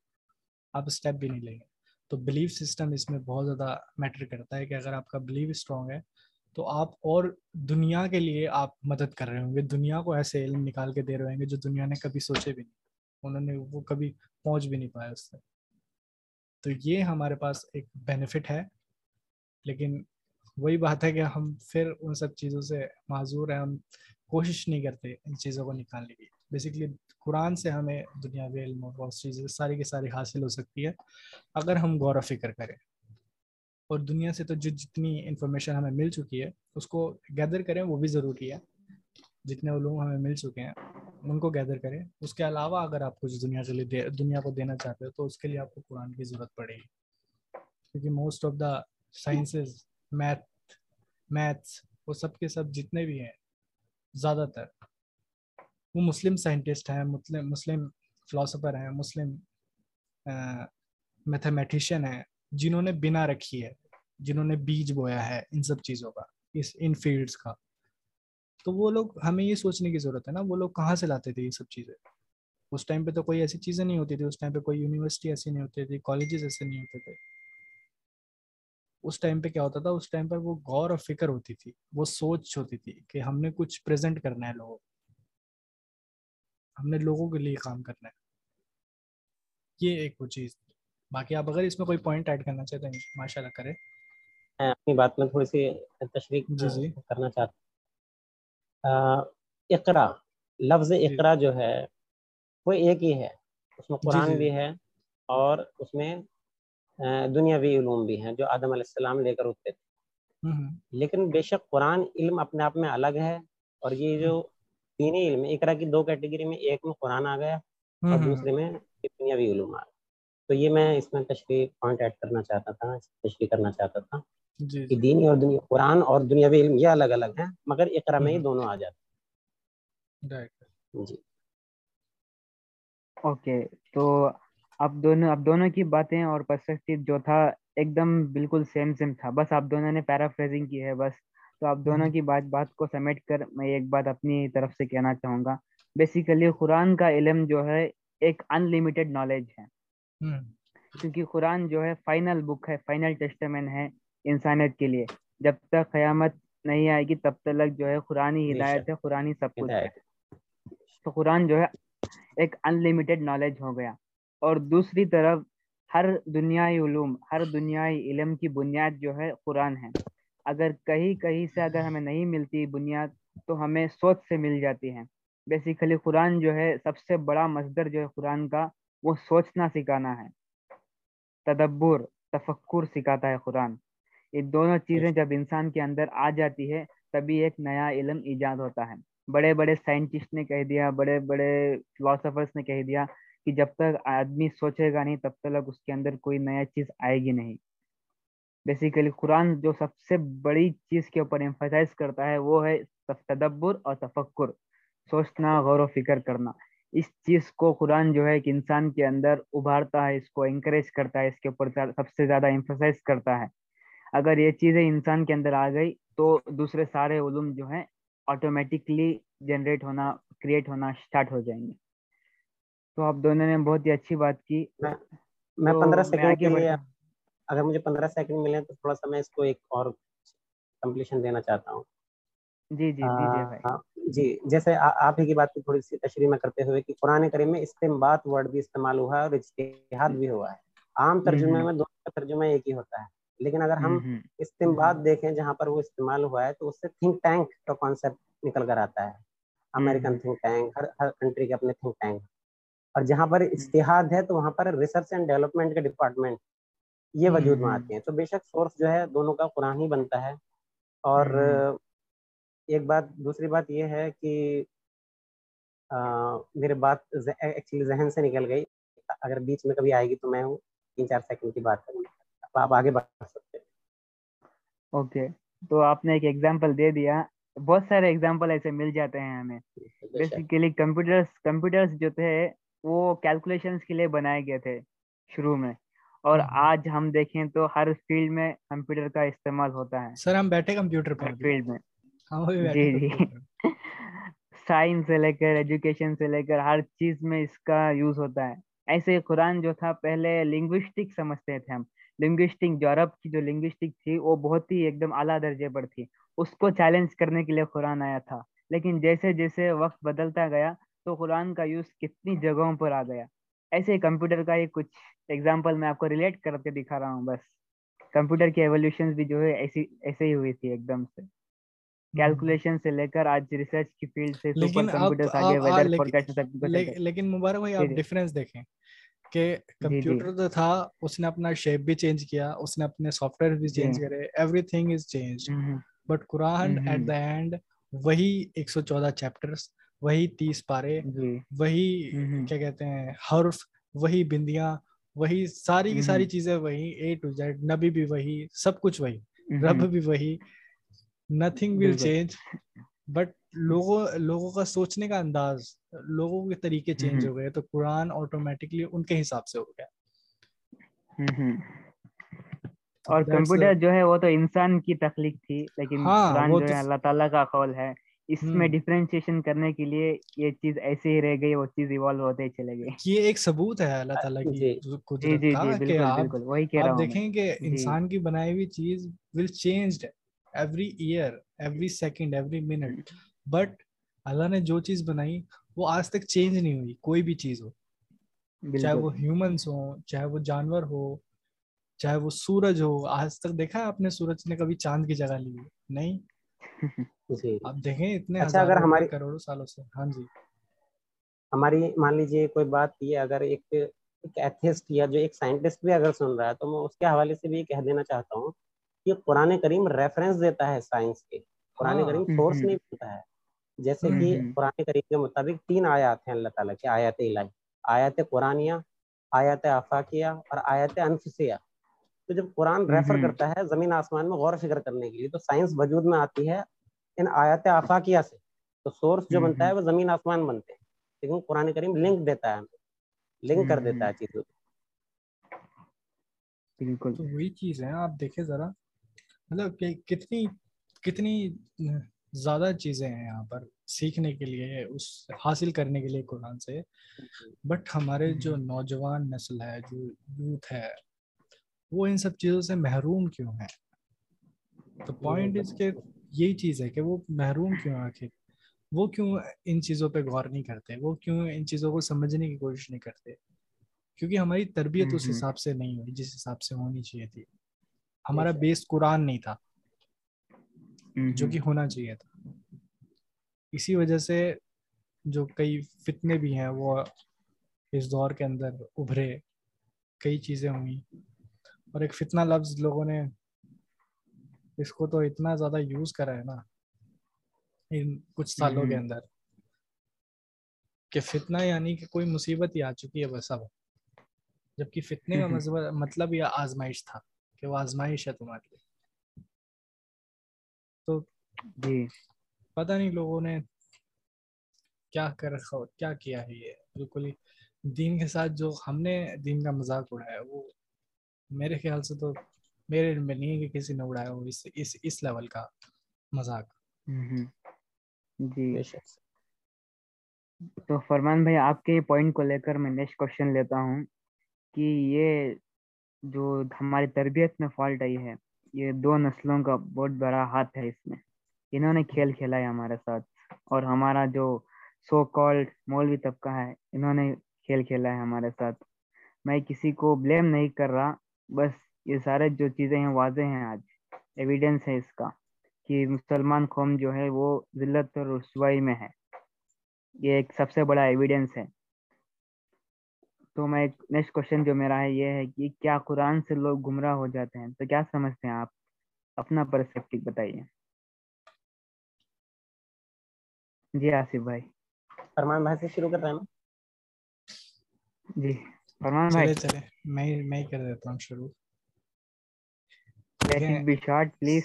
آپ اسٹیپ بھی نہیں لیں گے۔ تو بلیف سسٹم اس میں بہت زیادہ میٹر کرتا ہے کہ اگر آپ کا بلیو اسٹرانگ ہے تو آپ اور دنیا کے لیے آپ مدد کر رہے ہوں گے۔ دنیا کو ایسے علم نکال کے دے رہے ہوں گے جو دنیا نے کبھی سوچے بھی نہیں۔ انہوں نے وہ کبھی پہنچ بھی نہیں پایا اس سے۔ تو یہ ہمارے پاس ایک بینیفٹ ہے۔ لیکن وہی بات ہے کہ ہم پھر ان سب چیزوں سے معذور ہیں۔ ہم کوشش نہیں کرتے ان چیزوں کو نکالنے کی۔ بیسکلی قرآن سے ہمیں دنیاوی علم اور بہت چیزیں ساری کی ساری حاصل ہو سکتی ہے۔ اگر ہم غور و فکر کریں۔ اور دنیا سے تو جو جتنی انفارمیشن ہمیں مل چکی ہے، اس کو گیدر کریں، وہ بھی ضروری ہے۔ جتنے علوم ہمیں مل چکے ہیں، ان کو گیدر کریں۔ اس کے علاوہ اگر آپ کچھ دنیا کے لیے دنیا کو دینا چاہتے ہو، تو اس کے لیے آپ کو قرآن کی ضرورت پڑے گی۔ کیونکہ most of the sciences math maths وہ سب کے سب جتنے بھی ہیں، زیادہ تر۔ وہ مسلم سائنٹسٹ ہیں، مسلم مسلم فلاسفر ہیں، مسلم میتھمیٹیشین ہیں۔ جنہوں نے بنا رکھی ہے، جنہوں نے بیج بویا ہے ان سب چیزوں کا، اس ان فیلڈس کا۔ تو وہ لوگ، ہمیں یہ سوچنے کی ضرورت ہے نا، وہ لوگ کہاں سے لاتے تھے یہ سب چیزیں؟ اس ٹائم پہ تو کوئی ایسی چیزیں نہیں ہوتی تھی، اس ٹائم پہ کوئی یونیورسٹی ایسی نہیں ہوتی تھی کالجز ایسے نہیں ہوتے تھے۔ اس ٹائم پہ کیا ہوتا تھا، اس ٹائم پر وہ غور اور فکر ہوتی تھی، وہ سوچ ہوتی تھی کہ ہم نے کچھ پریزنٹ کرنا ہے لوگوں ہم نے لوگوں کے لیے کام کرنا ہے۔ یہ ایک وہ چیز۔ باقی آپ اگر اس میں کوئی پوائنٹ ایڈ کرنا چاہتے ہیں ماشاء اللہ کرے اپنی بات میں تھوڑی سی تشریح جی جی۔ کرنا چاہتا اقرا لفظ جی۔ اقرا جو ہے وہ ایک ہی ہے۔ اس میں جی، قرآن جی۔ بھی ہے اور اس میں دنیاوی علوم بھی ہیں جو آدم علیہ السلام لے کر اٹھتے تھے۔ لیکن بے شک قرآن علم اپنے آپ میں الگ ہے اور یہ جو دینی علم اقرا کی دو کیٹیگری میں ایک میں قرآن آ گیا اور دوسرے میں دنیاوی علوم آ گیا تو یہ میں اس میں تشریح پوائنٹ ایڈ کرنا چاہتا تھا تشریح کرنا چاہتا تھا جی، کہ جی۔ دینی اور دنیا قرآن اور دنیاوی علم یہ الگ الگ ہیں مگر اقرا میں ہی دونوں آ جاتے جی۔ اوکے تو اب دونوں اب دونوں کی باتیں اور پرسپیکٹو جو تھا ایک دم بالکل سیم سیم تھا۔ بس آپ دونوں نے پیرافریزنگ کی ہے بس۔ تو آپ دونوں کی بات بات کو سمیٹ کر میں ایک بات اپنی طرف سے کہنا چاہوں گا۔ بیسیکلی قرآن کا علم جو ہے ایک ان لمیٹیڈ نالج ہے۔ کیونکہ قرآن جو ہے فائنل بک ہے فائنل ٹیسٹمن ہے انسانیت کے لیے۔ جب تک قیامت نہیں آئے گی تب تک جو ہے قرآن ہدایت ہے قرآن سب کچھ ہے۔ تو قرآن جو ہے ایک ان نالج ہو گیا۔ اور دوسری طرف ہر دنیائی علوم ہر دنیائی علم کی بنیاد جو ہے قرآن ہے۔ اگر کہیں کہیں سے اگر ہمیں نہیں ملتی بنیاد تو ہمیں سوچ سے مل جاتی ہے۔ بیسیکلی قرآن جو ہے سب سے بڑا مصدر جو ہے قرآن کا وہ سوچنا سکھانا ہے۔ تدبر تفکر سکھاتا ہے قرآن۔ یہ دونوں چیزیں جب انسان کے اندر آ جاتی ہے تبھی ایک نیا علم ایجاد ہوتا ہے۔ بڑے بڑے سائنٹسٹ نے کہہ دیا بڑے بڑے فلاسفرس نے کہہ دیا کہ جب تک آدمی سوچے گا نہیں تب تک اس کے اندر کوئی نیا چیز آئے گی نہیں۔ بیسیکلی قرآن جو سب سے بڑی چیز کے اوپر امفسائز کرتا ہے وہ ہے تدبر اور تفکر۔ سوچنا غور و فکر کرنا۔ اس چیز کو قرآن جو ہے ایک انسان کے اندر ابھارتا ہے اس کو انکریج کرتا ہے اس کے اوپر سب سے زیادہ امفسائز کرتا ہے۔ اگر یہ چیزیں انسان کے اندر آ گئی تو دوسرے سارے علوم جو ہیں آٹومیٹکلی جنریٹ ہونا کریٹ ہونا اسٹارٹ ہو جائیں گے۔ تو آپ دونوں نے بہت ہی اچھی بات کی۔ میں پندرہ سیکنڈ کے لیے اگر مجھے پندرہ سیکنڈ ملے تو تھوڑا سا میں اس کو ایک اور کمپلیشن دینا چاہتا ہوں۔ جی جی جی جی جیسے آپ ہی کی بات کی تھوڑی سی تشریح میں کرتے ہوئے کہ قرآن کریم میں استمباد ورڈ بھی استعمال ہوا ہے اور اجتہاد بھی ہوا ہے۔ عام ترجمے میں دونوں کا ترجمہ ایک ہی ہوتا ہے۔ لیکن اگر ہم استمباد دیکھیں جہاں پر وہ استعمال ہوا ہے تو اس سے تھنک ٹینک کا کانسیپٹ نکل کر آتا ہے۔ امریکن تھنک ٹینک ہر ہر کنٹری کے اپنے تھنک ٹینک اور جہاں پر اشتہاد ہے تو وہاں پر ریسرچ اینڈ ڈیولپمنٹ کے ڈپارٹمنٹ یہ وجود میں آتے ہیں۔ تو بے شک سورس جو ہے دونوں کا قرآن ہی بنتا ہے۔ اور ایک بات دوسری بات یہ ہے کہ میرے بات ایکچولی ذہن سے نکل گئی۔ اگر بیچ میں کبھی آئے گی تو میں ہوں تین چار سیکنڈ کی بات کروں گا آپ آگے بڑھ سکتے اوکے تو آپ نے ایک ایگزامپل دے دیا۔ بہت سارے ایگزامپل ایسے مل جاتے ہیں ہمیں۔ بیسیکلی کمپیوٹرس کمپیوٹرس جو تھے وہ کیلکولیشن کے لیے بنائے گئے تھے شروع میں۔ اور آج ہم دیکھیں تو ہر فیلڈ میں کمپیوٹر کا استعمال ہوتا ہے۔ سر ہم بیٹھے کمپیوٹر پر۔ فیلڈ میں۔ جی جی۔ سائنس سے لے کر ایجوکیشن سے لے کر ہر چیز میں اس کا یوز ہوتا ہے۔ ایسے قرآن جو تھا پہلے لنگوسٹک سمجھتے تھے ہم۔ لنگوسٹک عرب کی جو لنگوسٹک تھی وہ بہت ہی ایک دم اعلیٰ درجے پر تھی۔ اس کو چیلنج کرنے کے لیے قرآن آیا تھا۔ لیکن جیسے جیسے وقت بدلتا گیا تو قرآن کا یوز کتنی جگہوں پر آ گیا۔ ایسے کمپیوٹر کا ہی کچھ ایگزامپل میں آپ کو ریلیٹ کر کے دکھا رہا ہوں بس۔ کمپیوٹر کی ایولیوشن بھی جو ہے ایسی ایسے ہی ہوئی تھی ایک دم سے۔ کیلکولیشن سے لے کر آج ریسرچ کی فیلڈ سے سپر آگے ویدر فورکاسٹ لیکن مبارک بھائی آپ ڈیفرنس دیکھیں کہ کمپیوٹر جو تھا اس نے اپنا شیپ بھی چینج کیا اس نے اپنے سافٹ ویئر بھی چینج کرے everything is change but Quran at the end وہی ایک سو چودہ چیپٹرس وہی تیس پارے وہی کیا کہتے ہیں حرف وہی بندیاں وہی ساری کی ساری چیزیں وہی اے ٹو زیڈ نبی بھی وہی سب کچھ وہی رب بھی وہی۔ نتھنگ ول چینج بٹ لوگوں لوگوں کا سوچنے کا انداز لوگوں کے طریقے چینج ہو گئے تو قرآن آٹومیٹکلی ان کے حساب سے ہو گیا۔ اور کمپیوٹر جو ہے وہ تو انسان کی تخلیق تھی لیکن قرآن جو ہے اللہ تعالیٰ کا قول ہے۔ اس میں ڈیفرینشیشن کرنے کے لیے یہ چیز ایسے ہی رہ گئی وہ چیز ایوالو ہوتے چلے گئے یہ ایک ثبوت ہے اللہ تعالیٰ کی قدرت کا کہ آپ دیکھیں کہ انسان کی بنائی ہوئی چیز will changed every year every second every minute but Allah نے جو چیز بنائی وہ آج تک چینج نہیں ہوئی کوئی بھی چیز ہو۔ چاہے وہ ہیومنس ہو چاہے وہ جانور ہو چاہے وہ سورج ہو آج تک دیکھا آپ نے سورج نے کبھی چاند کی جگہ لی۔ نہیں؟ [laughs] جی۔ آپ دیکھیں اتنے اچھا اگر ہماری کروڑوں سالوں سے۔ ہاں جی۔ ہماری مان لیجیے کوئی بات یہ اگر ایک ایک ایتھسٹ یا جو ایک سائنٹسٹ بھی اگر سن رہا ہے تو میں اس کے حوالے سے بھی یہ کہہ دینا چاہتا ہوں کہ قرآن کریم ریفرنس دیتا ہے سائنس کے۔ قرآن کریم سورس نہیں بولتا ہے۔ جیسے کہ قرآن کریم کے مطابق تین آیات ہیں اللہ تعالیٰ کی آیات الہی آیات قرآنیہ آیات آفاقیہ اور آیات انفسیہ۔ تو جب قرآن ریفر کرتا ہے زمین آسمان میں غور فکر کرنے کے لیے تو سائنس وجود میں آتی ہے ان آیات آفاقیہ سے۔ تو سورس جو بنتا ہے وہ زمین آسمان بنتے ہیں۔ لیکن قرآن کریم لنک دیتا ہے لنک کر دیتا ہے چیزوں بالکل۔ تو وہی چیز ہے آپ دیکھیں ذرا۔ مطلب کہ کتنی کتنی زیادہ چیزیں ہیں یہاں پر سیکھنے کے لیے اس حاصل کرنے کے لیے قرآن سے۔ بٹ ہمارے جو نوجوان نسل ہے جو یوتھ ہے وہ ان سب چیزوں سے محروم کیوں ہے تو پوائنٹ اس کے یہی چیز ہے کہ وہ محروم کیوں آخر؟ وہ کیوں ان چیزوں پہ غور نہیں کرتے؟ وہ کیوں ان چیزوں کو سمجھنے کی کوشش نہیں کرتے؟ کیونکہ ہماری تربیت اس حساب سے نہیں ہوئی جس حساب سے ہونی چاہیے تھی۔ ہمارا بیس قرآن نہیں تھا۔ جو کہ ہونا چاہیے تھا۔ اسی وجہ سے جو کئی فتنے بھی ہیں وہ اس دور کے اندر ابھرے۔ کئی چیزیں ہوئیں۔ اور ایک فتنہ لفظ لوگوں نے اس کو تو اتنا زیادہ یوز کرا ہے نا ان کچھ سالوں کے اندر۔ کہ فتنہ یعنی کہ کوئی مصیبت ہی آ چکی ہے بس اب۔ جبکہ فتنے کا مطلب یہ آزمائش تھا۔ کہ وہ آزمائش ہے تمہارے لیے۔ تو جی۔ پتہ نہیں لوگوں نے کیا کر رکھا کیا کیا ہے یہ۔ بالکل ہی دین کے ساتھ جو ہم نے دین کا مذاق اڑایا وہ میرے خیال سے تو میرے علم میں نہیں ہے کہ کسی نے اڑایا ہو اس اس اس لیول کا مذاق۔ جی۔ تو فرمان بھائی آپ کے پوائنٹ کو لے کر میں نیکسٹ کوشچن لیتا ہوں کہ یہ جو ہماری تربیت میں فالٹ آئی ہے، یہ دو نسلوں کا بہت بڑا ہاتھ ہے اس میں۔ انہوں نے کھیل کھیلا ہے ہمارے ساتھ، اور ہمارا جو سو کالڈ مولوی طبقہ ہے، انہوں نے کھیل کھیلا ہے ہمارے ساتھ۔ میں کسی کو بلیم نہیں کر رہا، بس یہ سارے جو چیزیں ہیں واضح ہیں آج ایویڈینس ہے اس کا کہ مسلمان قوم جو ہے وہ ذلت اور رسوائی میں ہے۔ یہ ایک سب سے بڑا ایویڈینس ہے۔ تو میں نیکسٹ کوشچن جو میرا ہے یہ ہے کہ کیا قرآن سے لوگ گمراہ ہو جاتے ہیں؟ تو کیا سمجھتے ہیں آپ؟ اپنا پرسپیکٹو بتائیے۔ جی آصف بھائی۔ فرمان بھائی سے شروع کر رہے ہیں جی۔ فرمان بھائی۔ چلے میں میں کر دیتا ہوں شروع۔ لیٹ بی شارٹ پلیز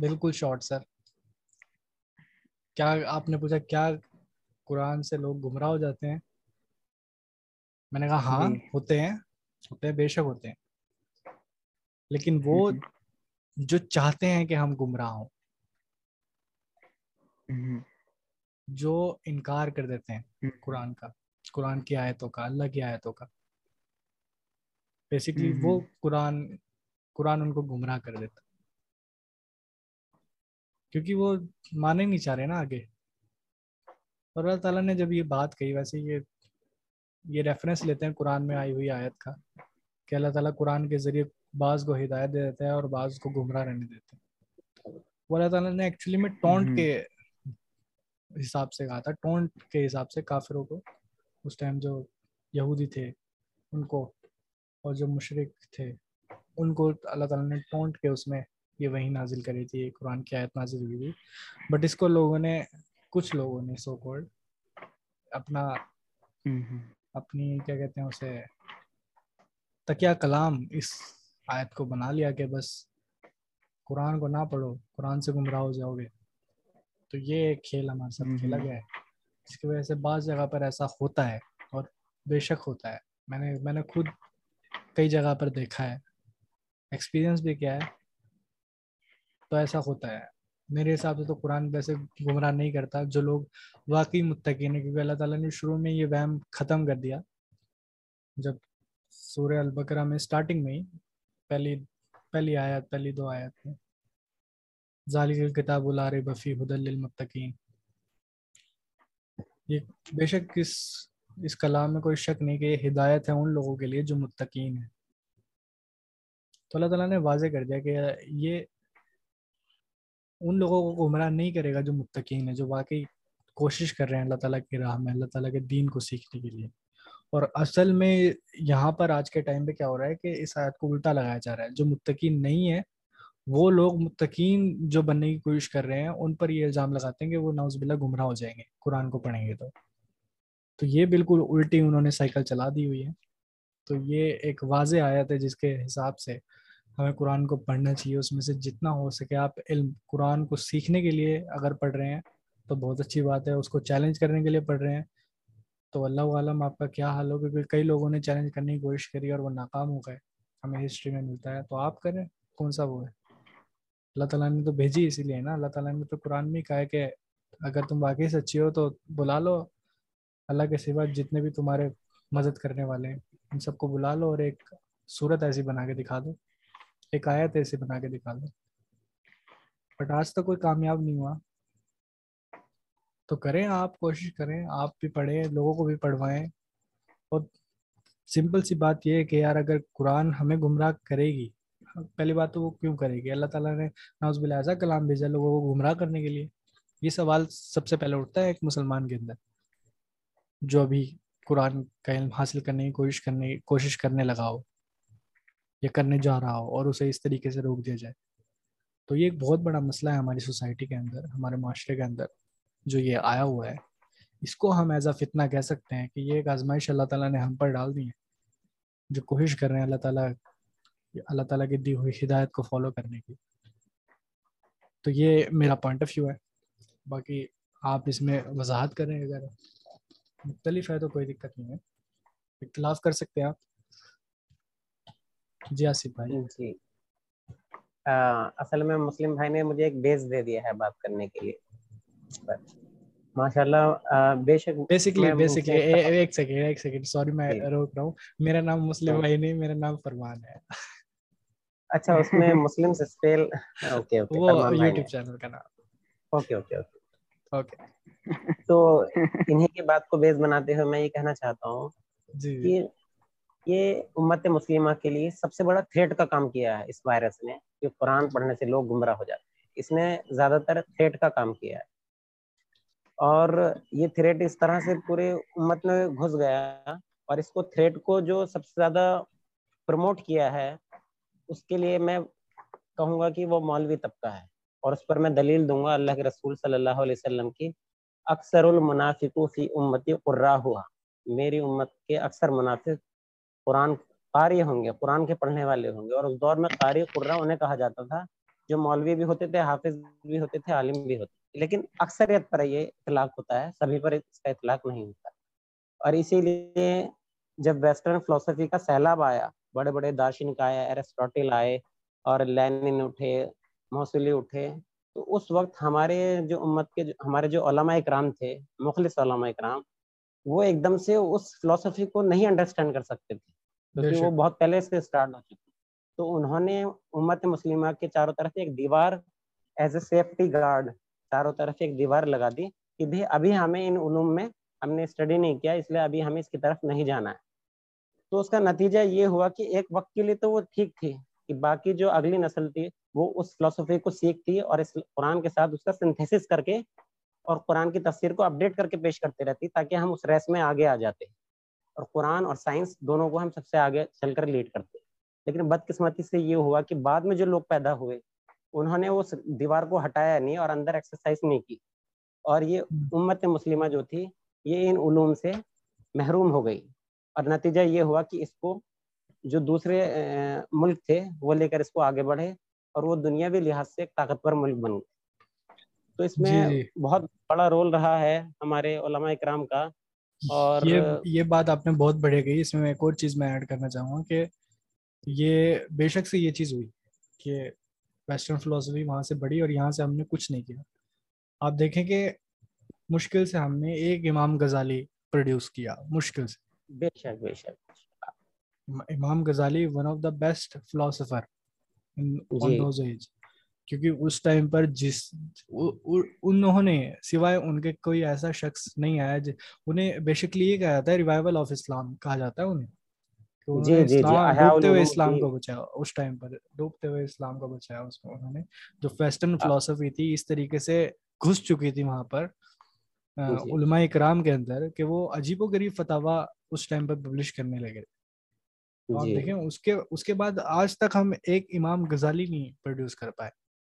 بالکل شارٹ سر کیا آپ نے پوچھا کیا قرآن سے لوگ گمراہ ہو جاتے ہیں؟ میں نے کہا ہاں جی۔ ہوتے ہیں ہوتے ہیں بے شک ہوتے ہیں۔ لیکن وہ جو چاہتے ہیں کہ ہم گمراہ ہوں۔ جو انکار کر دیتے ہیں قرآن کا قرآن کی آیتوں کا اللہ کی آیتوں کا۔ بیسکلی وہ قرآن قرآن ان کو گمراہ کر دیتا۔ کیونکہ وہ مانے نہیں چاہ رہے نا آگے۔ اور اللہ تعالیٰ نے جب یہ بات کہی ویسے یہ یہ ریفرنس لیتے ہیں قرآن میں آئی ہوئی آیت کا کہ اللہ تعالیٰ قرآن کے ذریعے بعض کو ہدایت دے دیتا ہے اور بعض کو گمراہ رہنے دیتے ہیں وہ اللہ تعالیٰ نے ایکچولی میں ٹونٹ کے حساب سے کہا تھا ٹونٹ کے حساب سے کافروں کو۔ اس ٹائم جو یہودی تھے ان کو اور جو مشرق تھے ان کو اللہ تعالیٰ نے ٹونٹ کے اس میں یہ وہی نازل کری تھی قرآن کی آیت نازل ہوئی تھی۔ بٹ اس کو لوگوں نے کچھ لوگوں نے سو کورڈ اپنا اپنی کیا کہتے ہیں اسے تکیہ کلام اس آیت کو بنا لیا کہ بس قرآن کو نہ پڑھو قرآن سے گمراہ ہو جاؤ گے۔ تو یہ ایک کھیل ہمارے ساتھ کھیلا گیا ہے۔ جس کی وجہ سے بعض جگہ پر ایسا ہوتا ہے اور بے شک ہوتا ہے۔ میں نے میں نے خود کئی جگہ پر دیکھا ہے۔ ایکسپیرئنس بھی کیا ہے۔ تو ایسا ہوتا ہے۔ میرے حساب سے تو قرآن ویسے گمراہ نہیں کرتا، جو لوگ واقعی متقین ہیں، کیونکہ اللہ تعالیٰ نے شروع میں یہ وہم ختم کر دیا۔ جب سورہ البقرہ میں اسٹارٹنگ میں ہی پہلی پہلی آیت، پہلی دو آیت میں ظالی کتاب الار بفی حد المتقین یہ بے شک اس اس کلام میں کوئی شک نہیں کہ یہ ہدایت ہے ان لوگوں کے لیے جو متقین ہیں۔ تو اللہ تعالیٰ نے واضح کر دیا کہ یہ ان لوگوں کو گمراہ نہیں کرے گا جو متقین ہیں، جو واقعی کوشش کر رہے ہیں اللہ تعالیٰ کی راہ میں، اللہ تعالیٰ کے دین کو سیکھنے کے لیے۔ اور اصل میں یہاں پر آج کے ٹائم پہ کیا ہو رہا ہے کہ اس آیت کو الٹا لگایا جا رہا ہے۔ جو متقین نہیں ہے وہ لوگ متقین جو بننے کی کوشش کر رہے ہیں، ان پر یہ الزام لگاتے ہیں کہ وہ نوز بلّہ گمراہ ہو جائیں گے۔ قرآن کو پڑھیں گے تو۔ تو یہ بالکل الٹی انہوں نے سائیکل چلا دی ہوئی ہے۔ تو یہ ایک واضح آیت ہے جس کے حساب سے ہمیں قرآن کو پڑھنا چاہیے، اس میں سے جتنا ہو سکے آپ علم، قرآن کو سیکھنے کے لیے اگر پڑھ رہے ہیں، تو بہت اچھی بات ہے، اس کو چیلنج کرنے کے لیے پڑھ رہے ہیں۔ تو اللہ عالم، آپ کا کیا حال ہو؟ کیونکہ کئی لوگوں نے چیلنج کرنے کی کوشش کری اور وہ ناکام ہو گئے۔ ہمیں ہسٹری میں ملتا ہے۔ تو آپ کریں، کون سا وہ ہے؟ اللہ تعالیٰ نے تو بھیجی اسی لیے نا۔ اللہ تعالیٰ نے تو قرآن میں کہا ہے کہ اگر تم واقعی سچی ہو تو بلا لو۔ اللہ کے سوا جتنے بھی تمہارے مدد کرنے والے ہیں، ان سب کو بلا لو اور ایک صورت ایسی بنا کے دکھا دو۔ ایک آیت ایسے بنا کے دکھا دو۔ بٹ آج تک کوئی کامیاب نہیں ہوا۔ تو کریں آپ کوشش کریں، آپ بھی پڑھیں، لوگوں کو بھی پڑھوائیں۔ اور سمپل سی بات یہ ہے کہ یار اگر قرآن ہمیں گمراہ کرے گی، پہلی بات تو وہ کیوں کرے گی؟ اللہ تعالیٰ نے ناز بلازا کلام بھیجا لوگوں کو گمراہ کرنے کے لیے۔ یہ سوال سب سے پہلے اٹھتا ہے ایک مسلمان کے اندر، جو ابھی قرآن کا علم حاصل کرنے کی کوشش کرنے کوشش کرنے لگا ہو۔ یا کرنے جا رہا ہو اور اسے اس طریقے سے روک دیا جائے۔ تو یہ ایک بہت بڑا مسئلہ ہے ہماری سوسائٹی کے اندر، ہمارے معاشرے کے اندر جو یہ آیا ہوا ہے۔ اس کو ہم ایز اے فتنہ کہہ سکتے ہیں کہ یہ ایک آزمائش اللہ تعالیٰ نے ہم پر ڈال دی ہے، جو کوشش کر رہے ہیں اللہ تعالیٰ اللہ تعالیٰ کی دی ہوئی ہدایت کو فالو کرنے کی۔ تو یہ میرا پوائنٹ آف ویو ہے۔ باقی آپ اس میں وضاحت کریں اگر مختلف ہے تو کوئی دقت نہیں ہے۔ اختلاف کر سکتے ہیں آپ۔ جی آصف بھائی۔ جی۔ اصل میں مسلم بھائی نے مجھے ایک بیس دے دیا ہے بات کرنے کے لیے۔ ماشاء اللہ بے شک بیسکلی بیسکلی ایک سیکنڈ ایک سیکنڈ سوری میں روک رہا ہوں۔ میرا نام مسلم بھائی نہیں میرا نام فرمان ہے۔ اچھا اس میں مسلم سے سپیل اوکے اوکے وہ یوٹیوب چینل کا نام۔ اوکے اوکے اوکے اوکے تو انہی کی بات کو بیس بناتے ہوئے میں یہ کہنا چاہتا ہوں جی۔ کہ یہ امت مسلمہ کے لیے سب سے بڑا تھریٹ کا کام کیا ہے اس وائرس نے کہ قرآن پڑھنے سے لوگ گمراہ ہو جاتے ہیں۔ اس نے زیادہ تر تھریٹ کا کام کیا ہے۔ اور یہ تھریٹ اس طرح سے پورے امت میں گھس گیا اور اس کو تھریٹ کو جو سب سے زیادہ پروموٹ کیا ہے، اس کے لیے میں کہوں گا کہ وہ مولوی طبقہ ہے۔ اور اس پر میں دلیل دوں گا اللہ کے رسول صلی اللہ علیہ وسلم کی، اکثر المنافق فی امتی قرا ہوا۔ میری امت کے اکثر منافق قرآن قاری ہوں گے، قرآن کے پڑھنے والے ہوں گے۔ اور اس دور میں قاری قرا انہیں کہا جاتا تھا، جو مولوی بھی ہوتے تھے، حافظ بھی ہوتے تھے، عالم بھی ہوتے تھے۔ لیکن اکثریت پر یہ اطلاق ہوتا ہے، سبھی پر اس کا اطلاق نہیں ہوتا۔ اور اسی لیے جب ویسٹرن فلسفی کا سیلاب آیا، بڑے بڑے دارشنک آئے ایرسٹوٹل آئے اور لینن اٹھے موصلی اٹھے، تو اس وقت ہمارے جو امت کے جو، ہمارے جو علماء اکرام تھے، مخلص علماء اکرام، وہ ایک دم سے اس فلسفی کو نہیں انڈرسٹینڈ کر سکتے تھے۔ کیونکہ وہ بہت پہلے سے اسٹارٹ ہو چکی تو انہوں نے امت مسلمہ کے چاروں طرف ایک دیوار ایز اے سیفٹی گارڈ چاروں طرف ایک دیوار لگا دی کہ بھی ابھی ہمیں ان علوم میں ہم نے اسٹڈی نہیں کیا اس لیے ابھی ہمیں اس کی طرف نہیں جانا ہے۔ تو اس کا نتیجہ یہ ہوا کہ ایک وقت کے لیے تو وہ ٹھیک تھی کہ باقی جو اگلی نسل تھی وہ اس فلسفی کو سیکھتی اور اس قرآن کے ساتھ اس کا سنتھیسس کر کے اور قرآن کی تفسیر کو اپڈیٹ کر کے پیش کرتے رہتی تاکہ ہم اس ریس میں آگے آ جاتے۔ اور قرآن اور سائنس دونوں کو ہم سب سے آگے چل کر لیڈ کرتے لیکن بدقسمتی سے یہ ہوا کہ بعد میں جو لوگ پیدا ہوئے انہوں نے اس دیوار کو ہٹایا نہیں اور اندر ایکسرسائز نہیں کی۔ اور یہ امت مسلمہ جو تھی یہ ان علوم سے محروم ہو گئی۔ اور نتیجہ یہ ہوا کہ اس کو جو دوسرے ملک تھے وہ لے کر اس کو آگے بڑھے اور وہ دنیاوی لحاظ سے ایک طاقتور ملک بن گئے۔ تو اس میں جی، جی۔ بہت بڑا رول رہا ہے ہمارے علماء اکرام کا۔ اور یہ یہ بات آپ نے بہت بڑھے گئی اس میں ایک اور چیز میں ایڈ کرنا چاہوں گا کہ یہ بے شک سے یہ چیز ہوئی کہ ویسٹرن فلاسفی وہاں سے بڑھی اور یہاں سے ہم نے کچھ نہیں کیا۔ آپ دیکھیں کہ مشکل سے ہم نے ایک امام غزالی پروڈیوس کیا مشکل سے۔ بے شک بے شک۔ Imam Ghazali one of the best philosopher کیونکہ اس ٹائم پر جس انہوں نے سوائے ان کے کوئی ایسا شخص نہیں آیا انہیں بیسکلی یہ کہا جاتا ہے ریوائول آف اسلام کہا جاتا ہے انہیں۔ جی، جی، جی، ڈوبتے ہوئے اسلام کو بچایا اس ٹائم پر ڈوبتے ہوئے اسلام کو بچایا اس میں انہوں نے۔ جو ویسٹرن فلاسفی تھی اس طریقے سے گھس چکی تھی وہاں پر علماء اکرام کے اندر کہ وہ عجیب و غریب فتوا اس ٹائم پر پبلش کرنے لگے۔ جی۔ دیکھیں اس کے اس کے بعد آج تک ہم ایک امام غزالی نہیں پروڈیوس کر پائے۔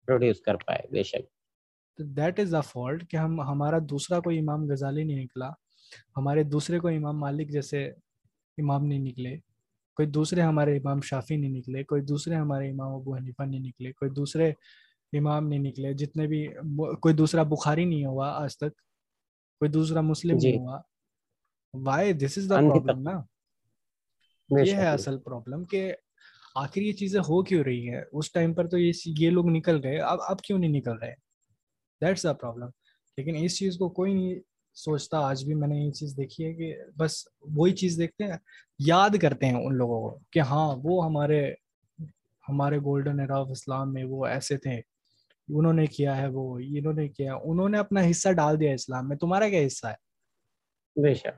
پروڈیوس کر پائے بے شک۔ دیٹ از دا فالٹ کہ ہم ہمارا دوسرا کوئی امام غزالی نہیں نکلا۔ ہمارے دوسرے کوئی امام مالک جیسے امام نہیں نکلے۔ کوئی دوسرے ہمارے امام شافی نہیں نکلے۔ کوئی دوسرے ہمارے امام ابو حنیفہ نہیں نکلے۔ کوئی دوسرے امام نہیں نکلے۔ جتنے بھی کوئی دوسرا بخاری نہیں ہوا آج تک۔ کوئی دوسرا مسلم جی. نہیں ہوا۔ Why this is the problem نا؟ یہ ہے اصل پرابلم کہ آخر یہ چیزیں ہو کیوں رہی ہے اس ٹائم پر تو یہ لوگ نکل گئے۔ اب اب کیوں نہیں نکل رہے؟ دیٹس دا پرابلم لیکن اس چیز کو کوئی نہیں سوچتا۔ آج بھی میں نے یہ چیز دیکھی ہے کہ بس وہی چیز دیکھتے ہیں یاد کرتے ہیں ان لوگوں کو کہ ہاں وہ ہمارے ہمارے گولڈن ایرا آف اسلام میں وہ ایسے تھے۔ انہوں نے کیا ہے وہ؟ انہوں نے کیا انہوں نے اپنا حصہ ڈال دیا اسلام میں۔ تمہارا کیا حصہ ہے؟ بے شک۔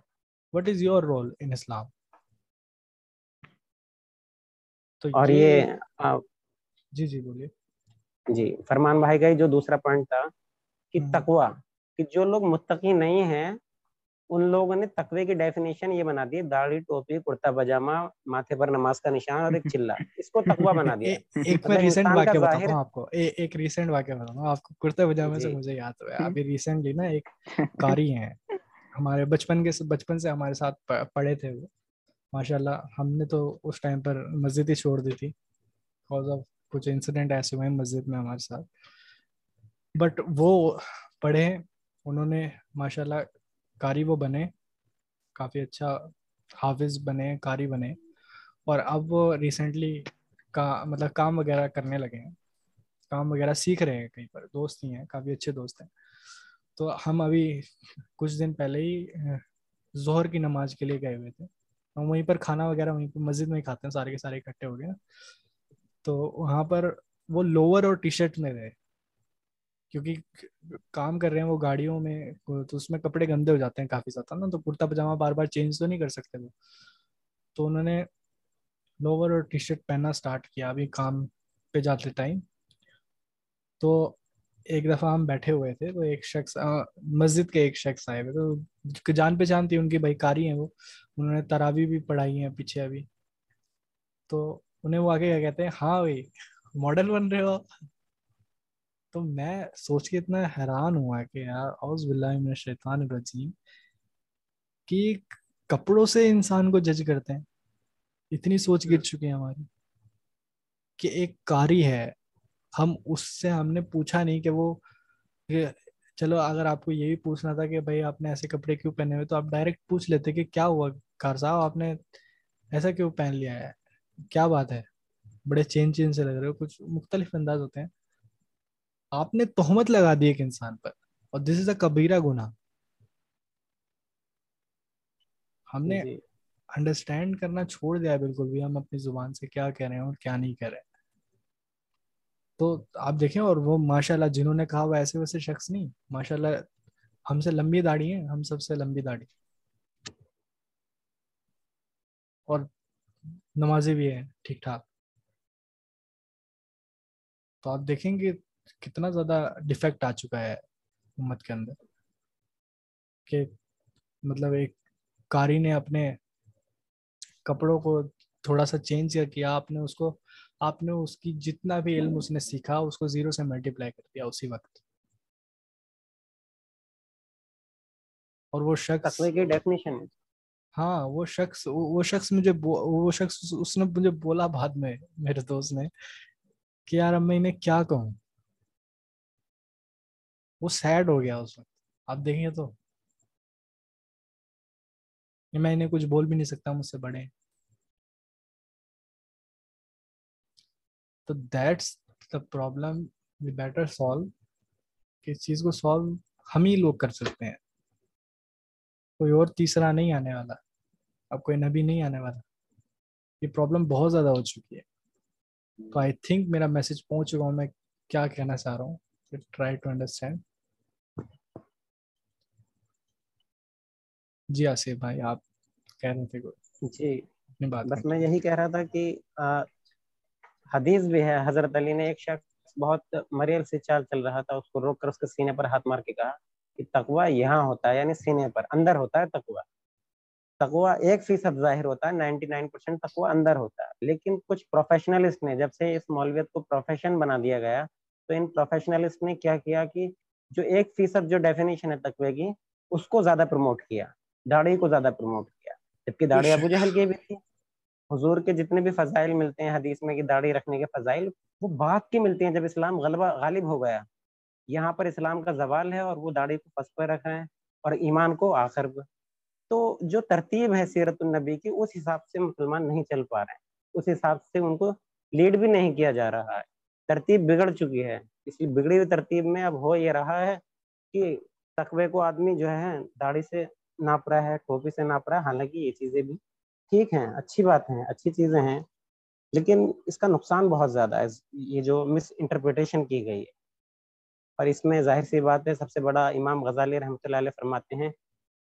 What is your role in Islam تو اور یہ جی جی بولیے۔ جی فرمان بھائی کا جو دوسرا پوائنٹ تھا کہ تقوا کہ جو لوگ متقی نہیں ہیں ان لوگوں نے تقوی کی ڈیفینیشن یہ بنا دی داڑھی ٹوپی کرتا پاجامہ ماتھے پر نماز کا نشان اور ایک چلا اس کو تقوی بنا دیا۔ [laughs] ایک میں ریسنٹ واقعہ بتاتا ہوں آپ کو۔ ایک ریسنٹ واقعہ آپ کو۔ کرتے پاجامے سے جی۔ مجھے یاد ہوا ابھی [laughs] ریسنٹلی نا ایک قاری ہیں۔ ہمارے بچپن کے بچپن سے ہمارے ساتھ پڑھے تھے وہ۔ ماشاء اللہ ہم نے تو اس ٹائم پر مسجد ہی چھوڑ دی تھی۔ بیکاز آف کچھ انسیڈنٹ ایسے ہوئے ہیں مسجد میں ہمارے ساتھ۔ بٹ وہ پڑھے، انہوں نے ماشاء اللہ قاری وہ بنے، کافی اچھا حافظ بنے، قاری بنے۔ اور اب وہ ریسنٹلی کا مطلب کام وغیرہ کرنے لگے ہیں۔ کام وغیرہ سیکھ رہے ہیں کہیں پر، دوست ہی ہیں، کافی اچھے دوست ہیں۔ تو ہم ابھی کچھ دن پہلے ہی ظہر کی نماز کے لیے گئے ہوئے تھے۔ ہم وہیں پر کھانا وغیرہ وہیں پہ مسجد میں کھاتے ہیں، سارے کے سارے اکٹھے ہو گئے۔ تو وہاں پر وہ لوور اور ٹی شرٹ میں گئے۔ کیونکہ کام کر رہے ہیں وہ گاڑیوں میں، تو اس میں کپڑے گندے ہو جاتے ہیں کافی زیادہ نا، تو کرتا پاجامہ بار بار چینج تو نہیں کر سکتے وہ۔ تو انہوں نے لوور اور ٹی شرٹ پہننا اسٹارٹ کیا، ابھی کام پہ جاتے ٹائم۔ تو ایک دفعہ ہم بیٹھے ہوئے تھے، تو ایک شخص مسجد کے ایک شخص آئے ہوئے تو جان پہچان تھی ان کی بھائی کاری ہیں وہ، انہوں نے تراوی بھی پڑھائی ہیں پیچھے ابھی۔ تو انہیں وہ آگے کیا کہتے ہیں ہاں بھائی ماڈل بن رہے ہو۔ تو میں سوچ کے اتنا حیران ہوا کہ یار اوز باللہ من الشیطان الرجیم، کہ کپڑوں سے انسان کو جج کرتے ہیں۔ اتنی سوچ گر چکی ہے ہماری کہ ایک کاری ہے ہم اس سے ہم نے پوچھا نہیں کہ وہ چلو اگر آپ کو یہ بھی پوچھنا تھا کہ بھائی آپ نے ایسے کپڑے کیوں پہنے ہوئے تو آپ ڈائریکٹ پوچھ لیتے کہ کیا ہوا کار صاحب آپ نے ایسا کیوں پہن لیا ہے؟ کیا بات ہے؟ بڑے چین چین سے لگ رہے ہو کچھ مختلف انداز ہوتے ہیں۔ آپ نے تہمت لگا دی ایک انسان پر اور دس از اے کبیرہ گناہ۔ ہم نے انڈرسٹینڈ جی۔ کرنا چھوڑ دیا بالکل بھی ہم اپنی زبان سے کیا کہہ رہے ہیں اور کیا نہیں کہہ رہے۔ تو آپ دیکھیں اور وہ ماشاء اللہ جنہوں نے کہا وہ ایسے ویسے شخص نہیں ماشاء اللہ ہم سے لمبی داڑھی ہے ہم سب سے لمبی داڑھی۔ اور نمازی بھی ہے ٹھیک ٹھاک۔ تو آپ دیکھیں گے کتنا زیادہ ڈیفیکٹ آ چکا ہے امت کے اندر۔ کہ مطلب ایک کاری نے اپنے کپڑوں کو تھوڑا سا چینج کیا آپ نے اس کو آپ نے اس کی جتنا بھی علم اس نے سیکھا اس کو زیرو سے ملٹیپلائی کر دیا اسی وقت۔ اور وہ شخص ہاں وہ شخص وہ شخص مجھے وہ شخص اس نے مجھے بولا بعد میں میرے دوست نے کہ یار اب میں انہیں کیا کہوں؟ وہ سیڈ ہو گیا اس وقت۔ آپ دیکھیں تو۔ میں انہیں کچھ بول بھی نہیں سکتا مجھ سے بڑے تو that's the problem we better solve کہ اس چیز کو سالو ہم ہی لوگ کر سکتے ہیں۔ کوئی اور تیسرا نہیں آنے والا۔ اب کوئی نبی نہیں آنے والا۔ یہ پرابلم بہت زیادہ ہو چکی ہے۔ تو آئی تھنک میرا میسج پہنچ چکا ہوں میں کیا کہنا چاہ رہا ہوں۔ ٹرائی ٹو انڈرسٹینڈ جی آصف بھائی آپ کہہ رہے تھے۔ جی۔ بس میں یہی کہہ رہا تھا کہ حدیث بھی ہے حضرت علی نے ایک شخص بہت مریل سے چال چل رہا تھا اس کو روک کر اس کے سینے پر ہاتھ مار کے کہا کہ تقوا یہاں ہوتا ہے یعنی سینے پر اندر ہوتا ہے تقوا تقوا ایک فیصد ظاہر ہوتا ہے نائنٹی نائن پرسینٹ تقوا اندر ہوتا ہے۔ لیکن کچھ پروفیشنلسٹ نے جب سے اس مولویت کو پروفیشن بنا دیا گیا تو ان پروفیشنلسٹ نے کیا کیا کہ جو ایک فیصد جو ڈیفینیشن ہے تقوی کی اس کو زیادہ پروموٹ کیا داڑھی کو زیادہ پروموٹ کیا۔ جبکہ داڑھی ابو جہل کی بھی تھی۔ حضور کے جتنے بھی فضائل ملتے ہیں حدیث میں کہ داڑھی رکھنے کے فضائل، وہ بات کی ملتی ہیں جب اسلام غلبہ غالب ہو گیا۔ یہاں پر اسلام کا زوال ہے اور وہ داڑھی کو پس پہ رکھ رہے ہیں اور ایمان کو آخر تو جو ترتیب ہے سیرت النبی کی، اس حساب سے مسلمان نہیں چل پا رہے ہیں۔ اس حساب سے ان کو لیڈ بھی نہیں کیا جا رہا ہے۔ ترتیب بگڑ چکی ہے۔ اس لیے بگڑی ہوئی ترتیب میں اب ہو یہ رہا ہے کہ تقوی کو آدمی جو ہے داڑھی سے ناپ رہا ہے ٹوپی سے ناپ رہا ہے۔ حالانکہ یہ چیزیں بھی ٹھیک ہیں، اچھی بات ہیں، اچھی چیزیں ہیں، لیکن اس کا نقصان بہت زیادہ ہے۔ یہ جو مس انٹرپریٹیشن کی گئی ہے۔ اور اس میں ظاہر سی بات ہے، سب سے بڑا امام غزالی رحمۃ اللہ علیہ فرماتے ہیں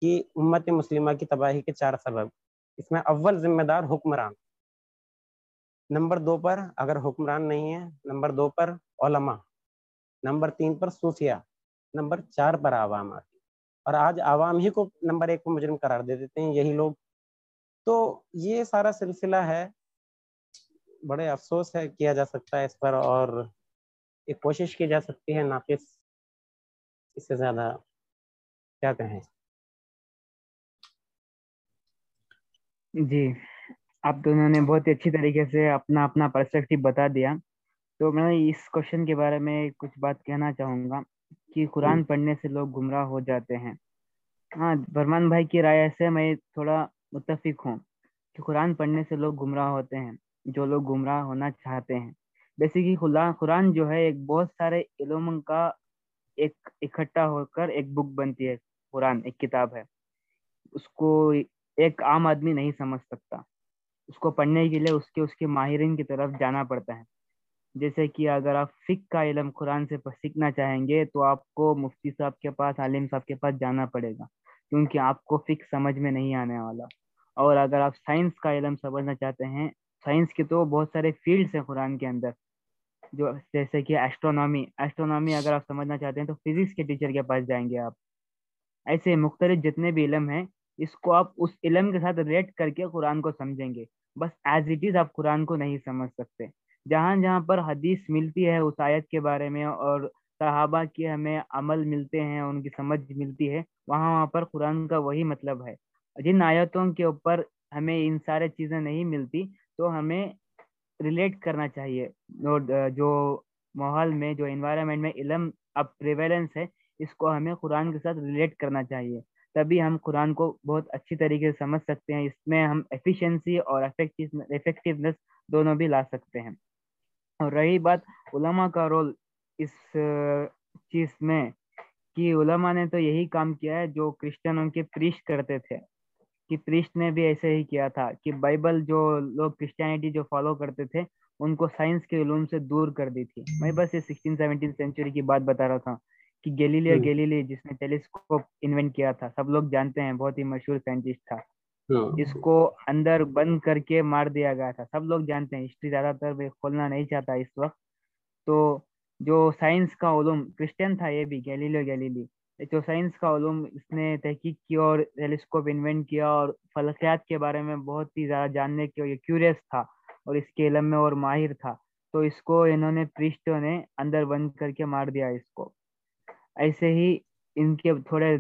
کہ امت مسلمہ کی تباہی کے چار سبب۔ اس میں اول ذمہ دار حکمران۔ نمبر دو پر اگر حکمران نہیں ہے نمبر دو پر علماء۔ نمبر تین پر صوفیہ نمبر چار پر عوام آتی۔ اور آج عوام ہی کو نمبر ایک کو مجرم قرار دے دیتے ہیں، یہی لوگ تو یہ سارا سلسلہ ہے۔ بڑے افسوس ہے کیا جا سکتا ہے اس پر اور ایک کوشش کی جا سکتی ہے ناقص۔ اس سے زیادہ کیا کہیں؟ جی آپ دونوں نے بہت ہی اچھی طریقے سے اپنا اپنا پرسپیکٹو بتا دیا۔ تو میں اس کوشچن کے بارے میں کچھ بات کہنا چاہوں گا کہ قرآن پڑھنے سے لوگ گمراہ ہو جاتے ہیں۔ ہاں برمان بھائی کی رائے سے میں تھوڑا متفق ہوں کہ قرآن پڑھنے سے لوگ گمراہ ہوتے ہیں، جو لوگ گمراہ ہونا چاہتے ہیں۔ بیسیکلی قرآن جو ہے ایک بہت سارے علوم کا ایک اکٹھا ہو کر ایک بک بنتی ہے۔ قرآن ایک کتاب ہے۔ اس کو ایک عام آدمی نہیں سمجھ سکتا۔ اس کو پڑھنے کے لیے اس کے اس کے ماہرین کی طرف جانا پڑتا ہے۔ جیسے کہ اگر آپ فک کا علم قرآن سے سیکھنا چاہیں گے تو آپ کو مفتی صاحب کے پاس، عالم صاحب کے پاس جانا پڑے گا۔ کیونکہ آپ کو فک سمجھ میں نہیں آنے والا۔ اور اگر آپ سائنس کا علم سمجھنا چاہتے ہیں، سائنس کے تو بہت سارے فیلڈس ہیں قرآن کے اندر۔ جو جیسے کہ ایسٹرونامی ایسٹرونامی اگر آپ سمجھنا چاہتے ہیں تو فزکس کے ٹیچر کے پاس جائیں گے آپ۔ ایسے مختلف جتنے بھی علم ہیں، اس کو آپ اس علم کے ساتھ ریٹ کر کے قرآن کو سمجھیں گے۔ بس ایز اٹ از آپ قرآن کو نہیں سمجھ سکتے۔ جہاں جہاں پر حدیث ملتی ہے اس آیت کے بارے میں اور صحابہ کے ہمیں عمل ملتے ہیں، ان کی سمجھ ملتی ہے، وہاں وہاں پر قرآن کا وہی مطلب ہے۔ جن آیتوں کے اوپر ہمیں ان سارے چیزیں نہیں ملتی، تو ہمیں ریلیٹ کرنا چاہیے۔ جو ماحول میں، جو انوائرمنٹ میں علم اب پریویلنس ہے، اس کو ہمیں قرآن کے ساتھ ریلیٹ کرنا چاہیے۔ تبھی ہم قرآن کو بہت اچھی طریقے سے سمجھ سکتے ہیں، اس میں ہم ایفیشنسی اور افیکٹونیس دونوں بھی لا سکتے ہیں۔ اور رہی بات علماء کا رول اس چیز میں کہ علماء نے تو یہی کام کیا ہے جو کرسچنوں کے پریش کرتے تھے کہ پریسٹ نے بھی ایسے ہی کیا تھا کہ بائبل جو لوگ کرسچینٹی جو فالو کرتے تھے ان کو سائنس کے علوم سے دور کر دی تھی۔ میں بس یہ سکسٹین سیونٹین سینچری کی بات بتا رہا تھا کہ گیلیلیا گیلیلی جس نے ٹیلیسکوپ انوینٹ کیا تھا سب لوگ جانتے ہیں بہت ہی مشہور سائنٹسٹ تھا۔ اس کو اندر بند کر کے مار دیا گیا تھا۔ سب لوگ جانتے ہیں ہسٹری زیادہ تر کھولنا نہیں چاہتا اس وقت۔ تو جو سائنس کا علوم، کرسچن تھا یہ بھی، گیلیلیو گیلیلی جو سائنس کا علوم اس نے تحقیق کی اور ٹیلیسکوپ انوینٹ کیا اور فلکیات کے بارے میں بہت ہی زیادہ جاننے کے کیوریس تھا اور اس کے علم میں اور ماہر تھا۔ تو اس کو انہوں نے پرسٹوں نے اندر بند کر کے مار دیا اس کو۔ ایسے ہی ان کے تھوڑے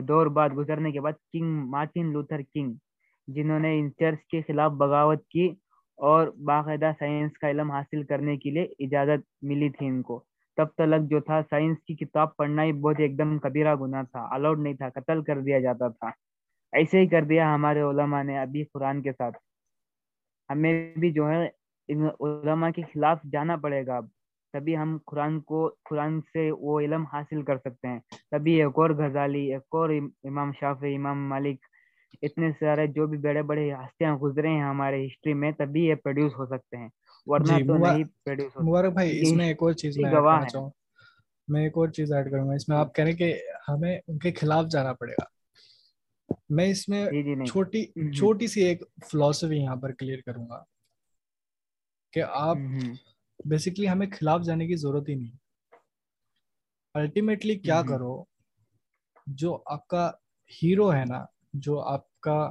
دور بعد گزرنے کے بعد کنگ، مارٹن لوتھر کنگ، جنہوں نے ان چرچ کے خلاف بغاوت کی اور باقاعدہ سائنس کا علم حاصل کرنے کے لیے اجازت ملی تھی ان کو۔ تب تلک جو تھا، سائنس کی کتاب پڑھنا ہی بہت ایک دم کبیرہ گناہ تھا الاؤڈ نہیں تھا، قتل کر دیا جاتا تھا۔ ایسے ہی کر دیا ہمارے علماء نے ابھی قرآن کے ساتھ۔ ہمیں بھی جو ہے علماء کے خلاف جانا پڑے گا اب۔ تبھی ہم قرآن کو، قرآن سے وہ علم حاصل کر سکتے ہیں۔ تبھی ایک اور غزالی، ایک اور امام شاف امام مالک اتنے سارے جو بھی بڑے بڑے ہستیاں گزرے ہیں ہمارے ہسٹری میں تبھی یہ پروڈیوس ہو سکتے ہیں۔ ورنہ جی، تو نہیں پروڈیوس ہو مبارک بھائی اس میں ایک اور چیز میں گواہ چاہوں۔ میں ایک اور چیز ایڈ کروں گا۔ اس میں آپ کہہ رہے ہیں کہ ہمیں ان کے خلاف جانا پڑے گا۔ میں اس میں جی، جی، چھوٹی چھوٹی سی ایک فلسفی یہاں پر کلیئر کروں گا۔ کہ آپ بیسکلی ہمیں خلاف جانے کی ضرورت ہی نہیں۔ الٹیمیٹلی کیا کرو جو آپ کا ہیرو ہے نا جو آپ کا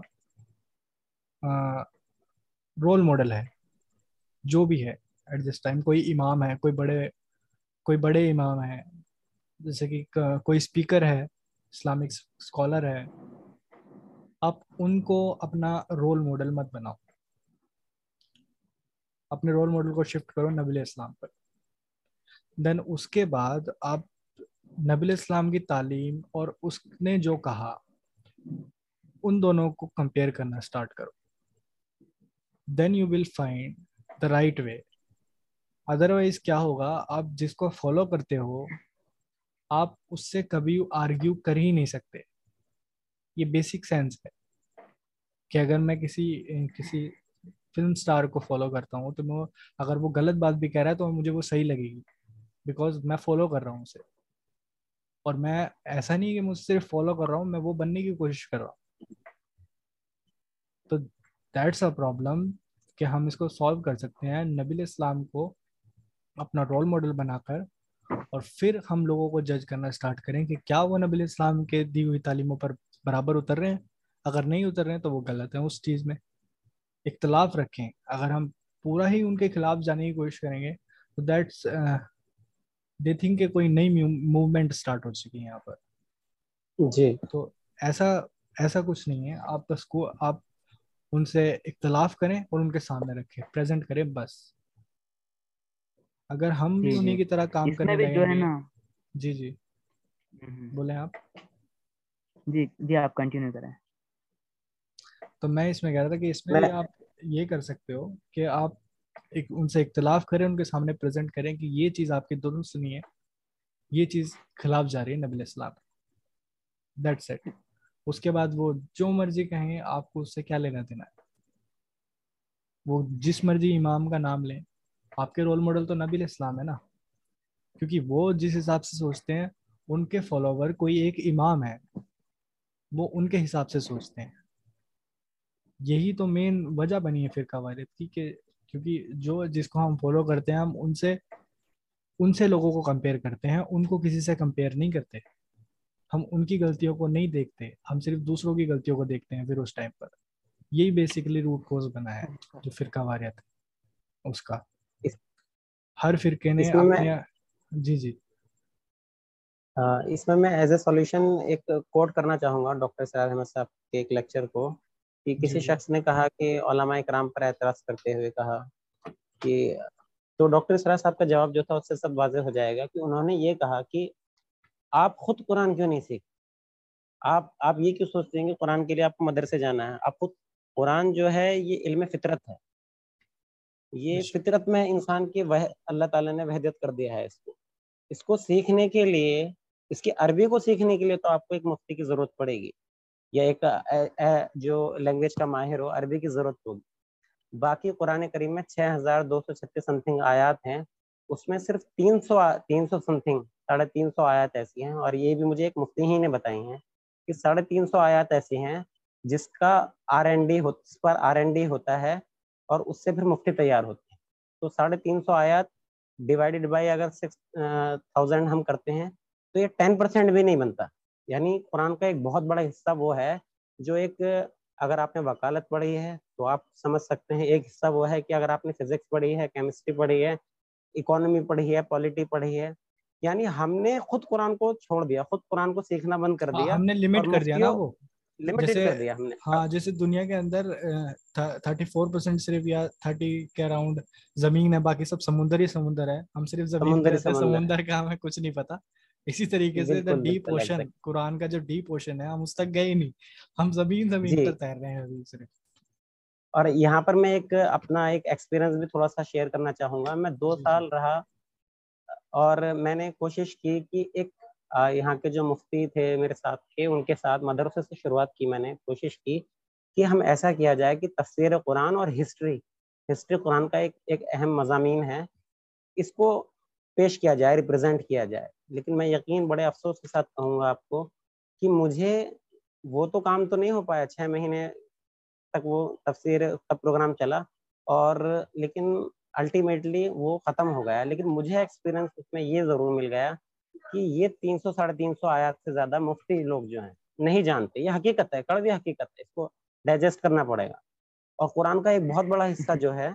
رول ماڈل ہے، جو بھی ہے ایٹ دس ٹائم کوئی امام ہے، کوئی بڑے کوئی بڑے امام ہے جیسے کہ کوئی اسپیکر ہے اسلامک اسکالر ہے، آپ ان کو اپنا رول ماڈل مت بناؤ۔ اپنے رول ماڈل کو شفٹ کرو نبی اسلام پر۔ دین اس کے بعد آپ نبی اسلام کی تعلیم اور اس نے جو کہا ان دونوں کو کمپیئر کرنا اسٹارٹ کرو۔ Then you will find the right way otherwise کیا ہوگا؟ آپ جس کو فالو کرتے ہو، آپ اس سے کبھی آرگیو کر ہی نہیں سکتے۔ یہ بیسک سینس ہے۔ کہ اگر میں کسی کسی فلم اسٹار کو فالو کرتا ہوں، تو میں، اگر وہ غلط بات بھی کہہ رہا ہے، تو مجھے وہ صحیح لگے گی۔ بیکاز میں فالو کر رہا ہوں اسے۔ اور میں، ایسا نہیں کہ مجھ صرف فالو کر رہا ہوں، میں وہ بننے کی کوشش کر رہا ہوں۔ دیٹس اے پرابلم کہ ہم اس کو سالو کر سکتے ہیں۔ نبی اسلام کو اپنا رول ماڈل بنا کر اور پھر ہم لوگوں کو جج کرنا اسٹارٹ کریں کہ کیا وہ نبی اسلام کے دی ہوئی تعلیموں پر برابر اتر رہے ہیں۔ اگر نہیں اتر رہے ہیں تو وہ غلط ہیں۔ اس چیز میں اختلاف رکھیں۔ اگر ہم پورا ہی ان کے خلاف جانے کی کوشش کریں گے تو دیٹس دے تھنک کہ کوئی نئی موومنٹ اسٹارٹ ہو چکی ہے یہاں پر۔ جی۔ تو ایسا ایسا کچھ نہیں ہے۔ آپ بس کو آپ ان سے اختلاف کریں اور ان کے سامنے رکھیں۔ پریزنٹ کریں بس۔ اگر ہم بھی انہیں کی طرح کام کرنے لگیں جی جی۔ بولیں آپ؟ جی جی آپ کنٹینیو کریں۔ تو میں اس میں کہہ رہا تھا کہ اس میں آپ یہ کر سکتے ہو کہ آپ ایک ان سے اختلاف کریں ان کے سامنے پریزنٹ کریں کہ یہ چیز آپ کی دونوں سنی ہے۔ یہ چیز خلاف جا رہی ہے نبی اسلام دیٹ سیٹ اس کے بعد وہ جو مرضی کہیں آپ کو اس سے کیا لینا دینا ہے؟ وہ جس مرضی امام کا نام لیں، آپ کے رول ماڈل تو نبی اسلام ہے نا؟ کیونکہ وہ جس حساب سے سوچتے ہیں، ان کے فالوور کوئی ایک امام ہے، وہ ان کے حساب سے سوچتے ہیں۔ یہی تو مین وجہ بنی ہے فرقہ وارد کی کہ کیونکہ جو جس کو ہم فالو کرتے ہیں، ہم ان سے ان سے لوگوں کو کمپیئر کرتے ہیں، ان کو کسی سے کمپیئر نہیں کرتے۔ ہم ان کی غلطیوں کو نہیں دیکھتے ہم صرف دوسروں کی غلطیوں کو دیکھتے ہیں پھر اس ٹائم پر۔ یہی بیسیکلی روٹ کوز بنا ہے جو فرقہ واریت اس کا۔ ہر فرقے نے اپنے جی جی۔ اس میں میں ایز اے سولوشن ایک کوٹ کرنا چاہوں گا ڈاکٹر سیاد احمد صاحب کے ایک لیکچر کو۔ کہ کسی جی، جی۔ شخص نے کہا کہ علماء اکرام پر اعتراض کرتے ہوئے کہا کہ تو ڈاکٹر سرا صاحب کا جواب جو تھا اس سے سب واضح ہو جائے گا کہ انہوں نے یہ کہا کہ آپ خود قرآن کیوں نہیں سیکھ آپ آپ یہ کیوں سوچتے ہیں کہ قرآن کے لیے آپ کو مدرسے جانا ہے؟ آپ خود قرآن جو ہے یہ علم فطرت ہے۔ یہ فطرت میں انسان کی وہ اللہ تعالیٰ نے وحدت کر دیا ہے اس کو۔ اس کو سیکھنے کے لیے اس کی عربی کو سیکھنے کے لیے تو آپ کو ایک مفتی کی ضرورت پڑے گی۔ یا ایک جو لینگویج کا ماہر ہو عربی کی ضرورت ہوگی۔ باقی قرآن کریم میں چھ ہزار دو سو چھتیس سم تھنگ آیات ہیں۔ اس میں صرف تین سو تین سو سم تھنگ ساڑھے تین سو آیات ایسی ہیں اور یہ بھی مجھے ایک مفتی ہی نے بتائی ہیں کہ ساڑھے تین سو آیات ایسی ہیں جس کا آر این ڈی اس پر آر این ڈی ہوتا ہے اور اس سے پھر مفتی تیار ہوتے ہیں۔ تو ساڑھے تین سو آیات ڈیوائڈیڈ بائی اگر سکس تھاؤزینڈ ہم کرتے ہیں تو یہ ٹین پرسینٹ بھی نہیں بنتا۔ یعنی قرآن کا ایک بہت بڑا حصہ وہ ہے جو ایک، اگر آپ نے وکالت پڑھی ہے تو آپ سمجھ سکتے ہیں ایک حصہ وہ ہے کہ اگر آپ نے فزکس پڑھی ہے کیمسٹری پڑھی ہے اکانومی پڑھی ہے پالیٹی پڑھی ہے یعنی ہم نے خود قرآن کو چھوڑ دیا خود قرآن کو سیکھنا بند کر ہاں، دیا ہم نے لمٹ کر دیا نا وہ۔ ہاں جیسے دنیا کے اندر تھرٹی فور پرسینٹ صرف یا تھرٹی کے اراؤنڈ زمین ہے باقی سب سمندر ہی سمندر ہے۔ ہم صرف زمین سمندر کا ہمیں کچھ نہیں پتا۔ اسی طریقے سے ڈیپ اوشن قرآن کا جو ڈیپ اوشن ہے ہم اس تک گئے نہیں۔ ہم زمین زمین جی۔ پر تیر رہے ہیں ابھی صرف۔ اور یہاں پر میں ایک اپنا ایک ایکسپیرینس بھی تھوڑا سا شیئر کرنا چاہوں گا۔ میں دو جی، جی۔ سال رہا اور میں نے کوشش کی کہ ایک یہاں کے جو مفتی تھے میرے ساتھ تھے ان کے ساتھ مدرسے سے شروعات کی میں نے کوشش کی کہ ہم ایسا کیا جائے کہ تفسیر قرآن اور ہسٹری ہسٹری قرآن کا ایک ایک اہم مضامین ہے، اس کو پیش کیا جائے ریپرزینٹ کیا جائے۔ لیکن میں یقین بڑے افسوس کے ساتھ کہوں گا آپ کو کہ مجھے وہ تو کام تو نہیں ہو پایا، چھ مہینے تک وہ تفسیر کا پروگرام چلا اور لیکن الٹیمیٹلی وہ ختم ہو گیا۔ لیکن مجھے ایکسپیرینس اس میں یہ ضرور مل گیا کہ یہ تین سو، ساڑھے تین سو آیات سے زیادہ مفتی لوگ جو ہیں، نہیں جانتے۔ یہ حقیقت ہے، کڑوی حقیقت ہے، اس کو ڈائجسٹ کرنا پڑے گا۔ اور قرآن کا ایک بہت بڑا حصہ جو ہے،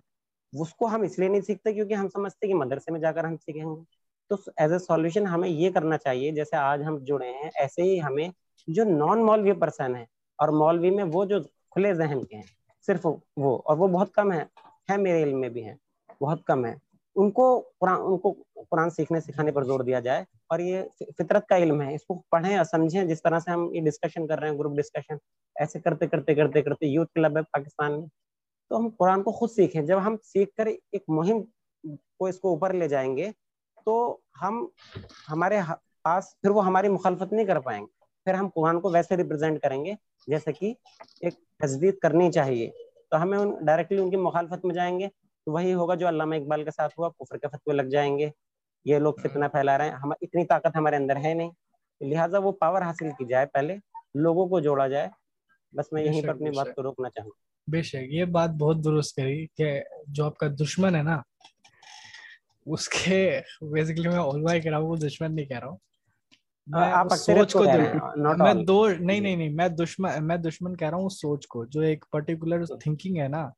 اس کو ہم اس لیے نہیں سیکھتے کیونکہ ہم سمجھتے کہ مدرسے میں جا کر ہم سیکھیں گے۔ تو ایز اے سولوشن ہمیں یہ کرنا چاہیے، جیسے آج ہم جڑے ہیں، ایسے ہی ہمیں جو نان مولوی پرسن ہے اور مولوی میں وہ جو کھلے ذہن کے ہیں، صرف وہ، اور وہ بہت کم ہے ہے میرے علم میں بھی ہیں۔ بہت کم ہے۔ ان کو قرآن، ان کو قرآن سیکھنے سکھانے پر زور دیا جائے اور یہ فطرت کا علم ہے۔ اس کو پڑھیں اور سمجھیں۔ جس طرح سے ہم یہ ڈسکشن کر رہے ہیں گروپ ڈسکشن ایسے کرتے کرتے کرتے کرتے یوتھ کلب ہے پاکستان میں، تو ہم قرآن کو خود سیکھیں۔ جب ہم سیکھ کر ایک مہم کو اس کو اوپر لے جائیں گے، تو ہم ہمارے پاس پھر وہ ہماری مخالفت نہیں کر پائیں گے۔ پھر ہم قرآن کو ویسے ریپرزینٹ کریں گے، جیسے کہ ایک تجدید کرنی چاہیے۔ تو ہمیں ڈائریکٹلی ان کی مخالفت میں جائیں گے۔ تو وہی ہوگا جو علامہ اقبال کے ساتھ ہوا کفر کے فتوے لگ جائیں گے۔ یہ لوگ فتنہ پھیلا رہے ہیں۔ ہم اتنی طاقت ہمارے اندر ہے نہیں۔ لہٰذا وہ پاور حاصل کی جائے پہلے لوگوں کو جوڑا جائے۔ بس میں یہیں پر اپنی بات کو روکنا چاہوں۔ بے شک یہ بات بہت درست کری کہ جو آپ کا دشمن ہے نا اس کے بیسکلی میں علماء کرام کو دشمن نہیں کہہ رہا ہوں۔ سوچ کو میں دو نہیں نہیں نہیں میں دشمن میں دشمن کہہ رہا ہوں اس سوچ کو جو ایک پرٹیکولر تھنکنگ ہے نا۔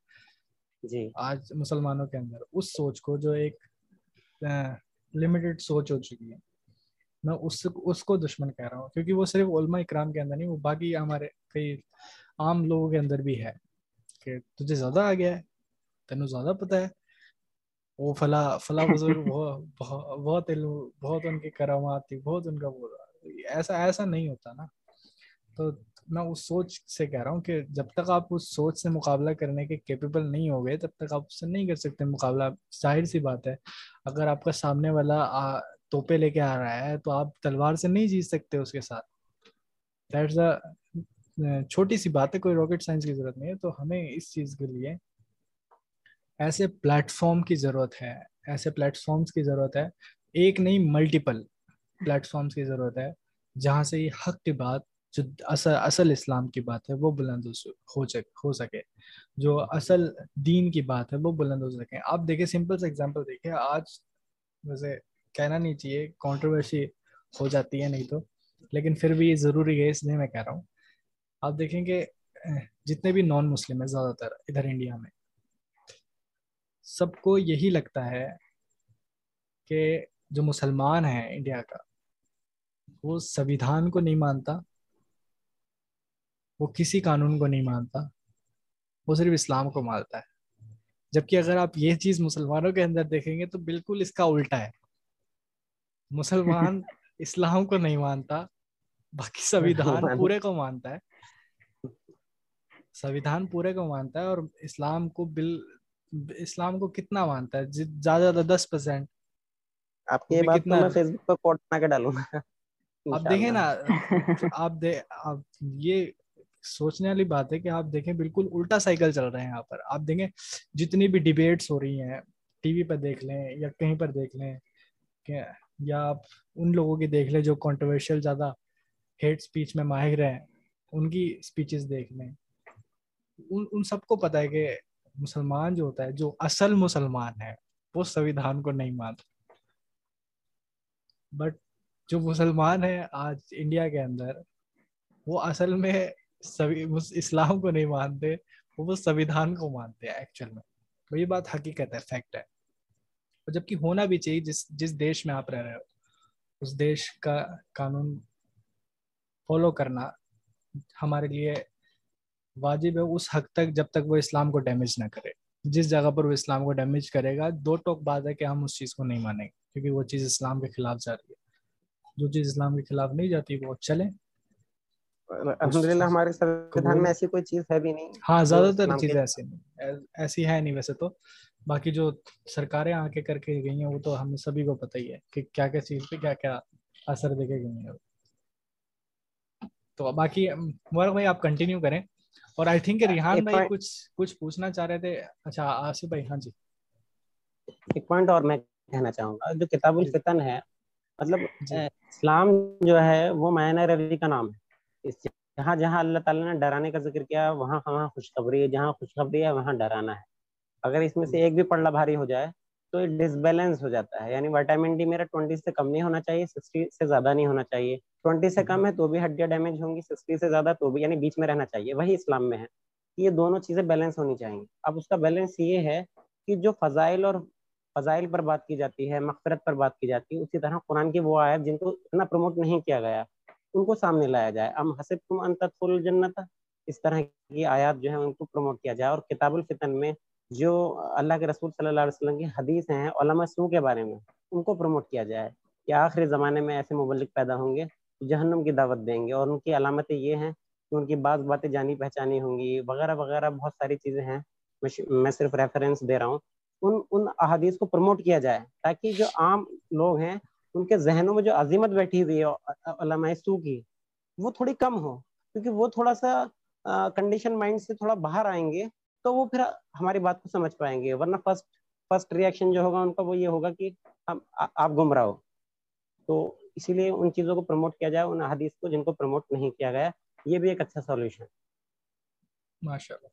جی۔ آج مسلمانوں کے اندر اس سوچ کو جو ایک لمیٹڈ سوچ ہو چکی ہے۔ میں اس اس کو دشمن کہہ رہا ہوں کیونکہ وہ صرف علماء اکرام کے اندر نہیں وہ باقی ہمارے کئی عام لوگوں کے اندر بھی ہے کہ تجھے زیادہ آ گیا ہے تینوں زیادہ پتہ ہے۔ وہ فلاں فلاں بزرگ [laughs] بہت بہت علم بہت ان کی کرامات تھی بہت ان کا وہ ایسا ایسا نہیں ہوتا نا۔ تو میں اس سوچ سے کہہ رہا ہوں کہ جب تک آپ اس سوچ سے مقابلہ کرنے کے کیپیبل نہیں ہو گئے تب تک آپ اس سے نہیں کر سکتے مقابلہ۔ ظاہر سی بات ہے، اگر آپ کا سامنے والا توپے لے کے آ رہا ہے تو آپ تلوار سے نہیں جیت سکتے اس کے ساتھ۔ دیٹس اے چھوٹی سی بات ہے، کوئی راکٹ سائنس کی ضرورت نہیں ہے۔ تو ہمیں اس چیز کے لیے ایسے پلیٹ فارم کی ضرورت ہے، ایسے پلیٹ فارمس کی ضرورت ہے۔ ایک نہیں ملٹیپل پلیٹ فارمس کی ضرورت ہے۔ جہاں سے یہ حق کی بات جو اصل اصل اسلام کی بات ہے، وہ بلند ہو ہو سکے۔ جو اصل دین کی بات ہے، وہ بلند ہو سکے۔ آپ دیکھیں سمپل سے ایگزامپل دیکھیں۔ آج ویسے کہنا نہیں چاہیے کانٹروورسی ہو جاتی ہے نہیں تو۔ لیکن پھر بھی یہ ضروری ہے، اس لیے میں کہہ رہا ہوں۔ آپ دیکھیں کہ جتنے بھی نان مسلم ہیں، زیادہ تر ادھر انڈیا میں۔ سب کو یہی لگتا ہے کہ جو مسلمان ہیں انڈیا کا، وہ سویدھان کو نہیں مانتا۔ وہ کسی قانون کو نہیں مانتا وہ صرف اسلام کو مانتا ہے۔ جبکہ اگر آپ یہ چیز مسلمانوں کے اندر دیکھیں گے تو بالکل اس کا الٹا ہے۔ مسلمان [laughs] اسلام کو نہیں مانتا باقی سویدھان [laughs] پورے کو مانتا ہے۔ سویدھان پورے کو مانتا ہے اور اسلام کو بل اسلام کو کتنا مانتا ہے؟ زیادہ زیادہ دس پرسینٹ آپ کی بات میں فیس بک پر کوٹ بنا کے ڈالوں گا۔ آپ دیکھیں نا آپ یہ سوچنے والی بات ہے کہ آپ دیکھیں بالکل الٹا سائیکل چل رہے ہیں یہاں پر۔ آپ دیکھیں جتنی بھی ڈیبیٹس ہو رہی ہیں، ٹی وی پر دیکھ لیں یا کہیں پر دیکھ لیں کہ یا آپ ان لوگوں کی دیکھ لیں جو کانٹروورشل زیادہ ہیٹ اسپیچ میں ماہر ہیں، ان کی اسپیچز دیکھ لیں۔ ان ان سب کو پتہ ہے کہ مسلمان جو ہوتا ہے، جو اصل مسلمان ہے، وہ سویدھان کو نہیں مانتا۔ بٹ جو مسلمان ہے آج انڈیا کے اندر، وہ اصل میں سبھی اسلام کو نہیں مانتے، وہ سویدھان کو مانتے ہیں ایکچوئل میں۔ تو یہ بات حقیقت ہے فیکٹ ہے۔ اور جبکہ ہونا بھی چاہیے، جس جس دیش میں آپ رہ رہے ہو، اس دیش کا قانون فالو کرنا ہمارے لیے واجب ہے۔ اس حد تک جب تک وہ اسلام کو ڈیمیج نہ کرے۔ جس جگہ پر وہ اسلام کو ڈیمیج کرے گا، دو ٹوک بات ہے کہ ہم اس چیز کو نہیں مانیں گے، کیونکہ وہ چیز اسلام کے خلاف جا رہی ہے۔ جو چیز اسلام کے خلاف نہیں جاتی، وہ چلیں۔ الحمد للہ ہمارے سنویدھان میں ایسی کوئی چیز ہے بھی نہیں۔ ہاں زیادہ تر چیزیں ایسی نہیں ایسی ہے نہیں ویسے تو۔ باقی جو سرکاریں آ کے کر کے گئی ہیں وہ تو ہمیں سبھی کو پتہ ہی ہے کہ کیا کیا چیز پہ کیا کیا اثر دے کے گئی ہیں۔ تو باقی مبارک بھائی آپ کنٹینیو کریں۔ اور آئی تھنک ریحان بھائی کچھ کچھ پوچھنا چاہ رہے تھے۔ اچھا آصف بھائی ہاں جی۔ ایک پوائنٹ اور میں کہنا چاہوں گا۔ جو کتاب الفتن ہے مطلب جی۔ اسلام جو ہے وہ معنی روی کا نام ہے۔ اس جہاں جہاں اللہ تعالیٰ نے ڈرانے کا ذکر کیا، وہاں وہاں خوشخبری ہے، جہاں خوشخبری ہے، وہاں ڈرانا ہے۔ اگر اس میں سے ایک بھی پڑھنا بھاری ہو جائے تو ڈس بیلنس ہو جاتا ہے۔ یعنی وائٹامن ڈی میرا ٹوئنٹی سے کم نہیں ہونا چاہیے سکسٹی سے زیادہ نہیں ہونا چاہیے۔ ٹوئنٹی سے کم ہے تو بھی ہڈیاں ڈیمیج ہوں گی سکسٹی سے زیادہ تو بھی یعنی بیچ میں رہنا چاہیے۔ وہی اسلام میں ہے۔ یہ دونوں چیزیں بیلنس ہونی چاہیے۔ اب اس کا بیلنس یہ ہے کہ جو فضائل اور فضائل پر بات کی جاتی ہے، مغفرت پر بات کی جاتی ہے، اسی طرح قرآن کی وہ آیت جن کو اتنا پروموٹ نہیں کیا گیا ان کو سامنے لایا جائے۔ ام حسب تم انت الجنت اس طرح کی آیات جو ہے ان کو پروموٹ کیا جائے اور کتاب الفتن میں جو اللہ کے رسول صلی اللہ علیہ وسلم کی حدیث ہیں، علماء سو کے بارے میں، ان کو پروموٹ کیا جائے کہ آخری زمانے میں ایسے مبلک پیدا ہوں گے جہنم کی دعوت دیں گے اور ان کی علامتیں یہ ہیں کہ ان کی بعض باتیں جانی پہچانی ہوں گی، وغیرہ وغیرہ بہت ساری چیزیں ہیں۔ میں صرف ریفرنس دے رہا ہوں۔ ان ان احادیث کو پروموٹ کیا جائے تاکہ جو عام لوگ ہیں ان کے ذہنوں میں جو عظیمت بیٹھی ہوئی ہے علامہ سو کی، وہ تھوڑی کم ہو کیونکہ وہ تھوڑا سا کنڈیشن مائنڈ سے تھوڑا باہر آئیں گے تو وہ پھر ہماری بات کو سمجھ پائیں گے۔ ورنہ فرسٹ فرسٹ ریئیکشن جو ہوگا، ان کا وہ یہ ہوگا کہ ہم آپ گمراہ ہو۔ تو اسی لیے ان چیزوں کو پروموٹ کیا جائے، ان حدیث کو جن کو پروموٹ نہیں کیا گیا، یہ بھی ایک اچھا سولوشن ماشاء اللہ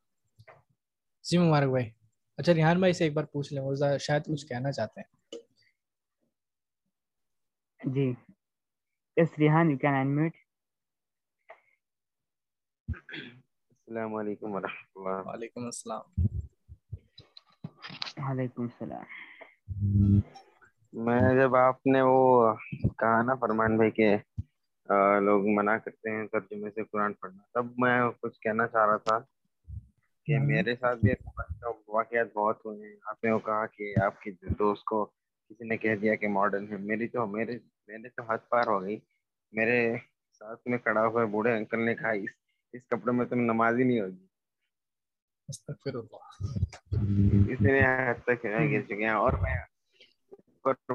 جی مبارک بھائی۔ اچھا ریحان بھائی سے ایک بار پوچھ لیں وہ شاید کچھ کہنا چاہتے ہیں۔ جی۔ اس ریحان یو کین انمیوٹ السلام علیکم ورحمۃ اللہ۔ وعلیکم السلام۔ وعلیکم السلام۔ میں جب آپ نے وہ کہا نا فرمان بھائی کہ لوگ منع کرتے ہیں ترجمے سے قرآن پڑھنا تب میں کچھ کہنا چاہ رہا تھا کہ ہوں۔ میرے ساتھ بھی واقعات بہت ہوئے ہیں۔ آپ نے وہ کہا کہ آپ کے دوست کو کسی نے کہہ دیا کہ ماڈرن ہے میری تو میرے میرے تو حد پار ہو گئی۔ میرے ساتھ میں کھڑا ہوئے بوڑھے انکل نے کہا اس اس کپڑے میں تم نماز ہی نہیں ہوگی۔ اللہ اتنے حد تک گر چکے ہیں۔ اور میں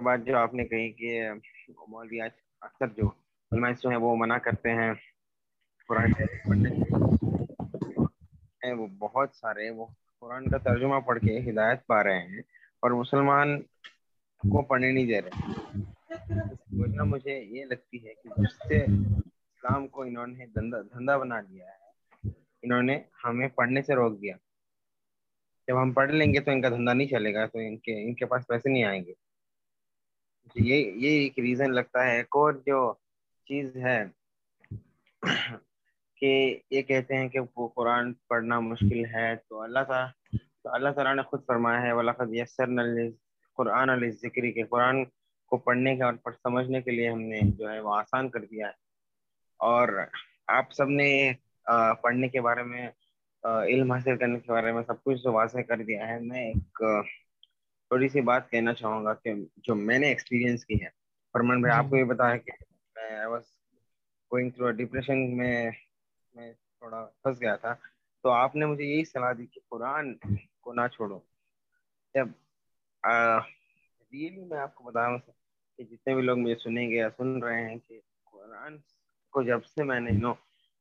بات جو آپ نے کہی کہ مولوی آج اکثر جو علماء جو ہیں وہ منع کرتے ہیں قرآن پڑھنے وہ بہت سارے وہ قرآن کا ترجمہ پڑھ کے ہدایت پا رہے ہیں اور مسلمان کو پڑھنے نہیں دے رہے۔ اس کی وجہ مجھے یہ لگتی ہے کہ جس سے اسلام کو انہوں نے دھندا بنا دیا ہے، انہوں نے ہمیں پڑھنے سے روک دیا۔ جب ہم پڑھ لیں گے تو ان کا دھندا نہیں چلے گا، تو ان کے ان کے پاس پیسے نہیں آئیں گے۔ یہ یہ ایک ریزن لگتا ہے۔ ایک اور جو چیز ہے کہ یہ کہتے ہیں کہ وہ قرآن پڑھنا مشکل ہے، تو اللہ تعالیٰ تو اللہ تعالیٰ نے خود فرمایا ہے ولاقد یسر قرآن علیہ ذکری کے قرآن کو پڑھنے کے اور پڑھ سمجھنے کے لیے ہم نے جو ہے وہ آسان کر دیا ہے۔ اور آپ سب نے پڑھنے کے بارے میں علم حاصل کرنے کے بارے میں سب کچھ جو واضح کر دیا ہے۔ میں ایک تھوڑی سی بات کہنا چاہوں گا کہ جو میں نے ایکسپیرینس کی ہے۔ فرمان بھائی آپ کو یہ بتایا کہ میں واز گوئنگ تھرو ڈپریشن میں میں تھوڑا پھنس گیا تھا۔ تو آپ نے مجھے یہی صلاح دی کہ قرآن کو نہ چھوڑو۔ جب ریئلی میں آپ کو بتا رہا ہوں کہ جتنے بھی لوگ مجھے سنیں گے یا سن رہے ہیں کہ قرآن کو جب سے میں نے نو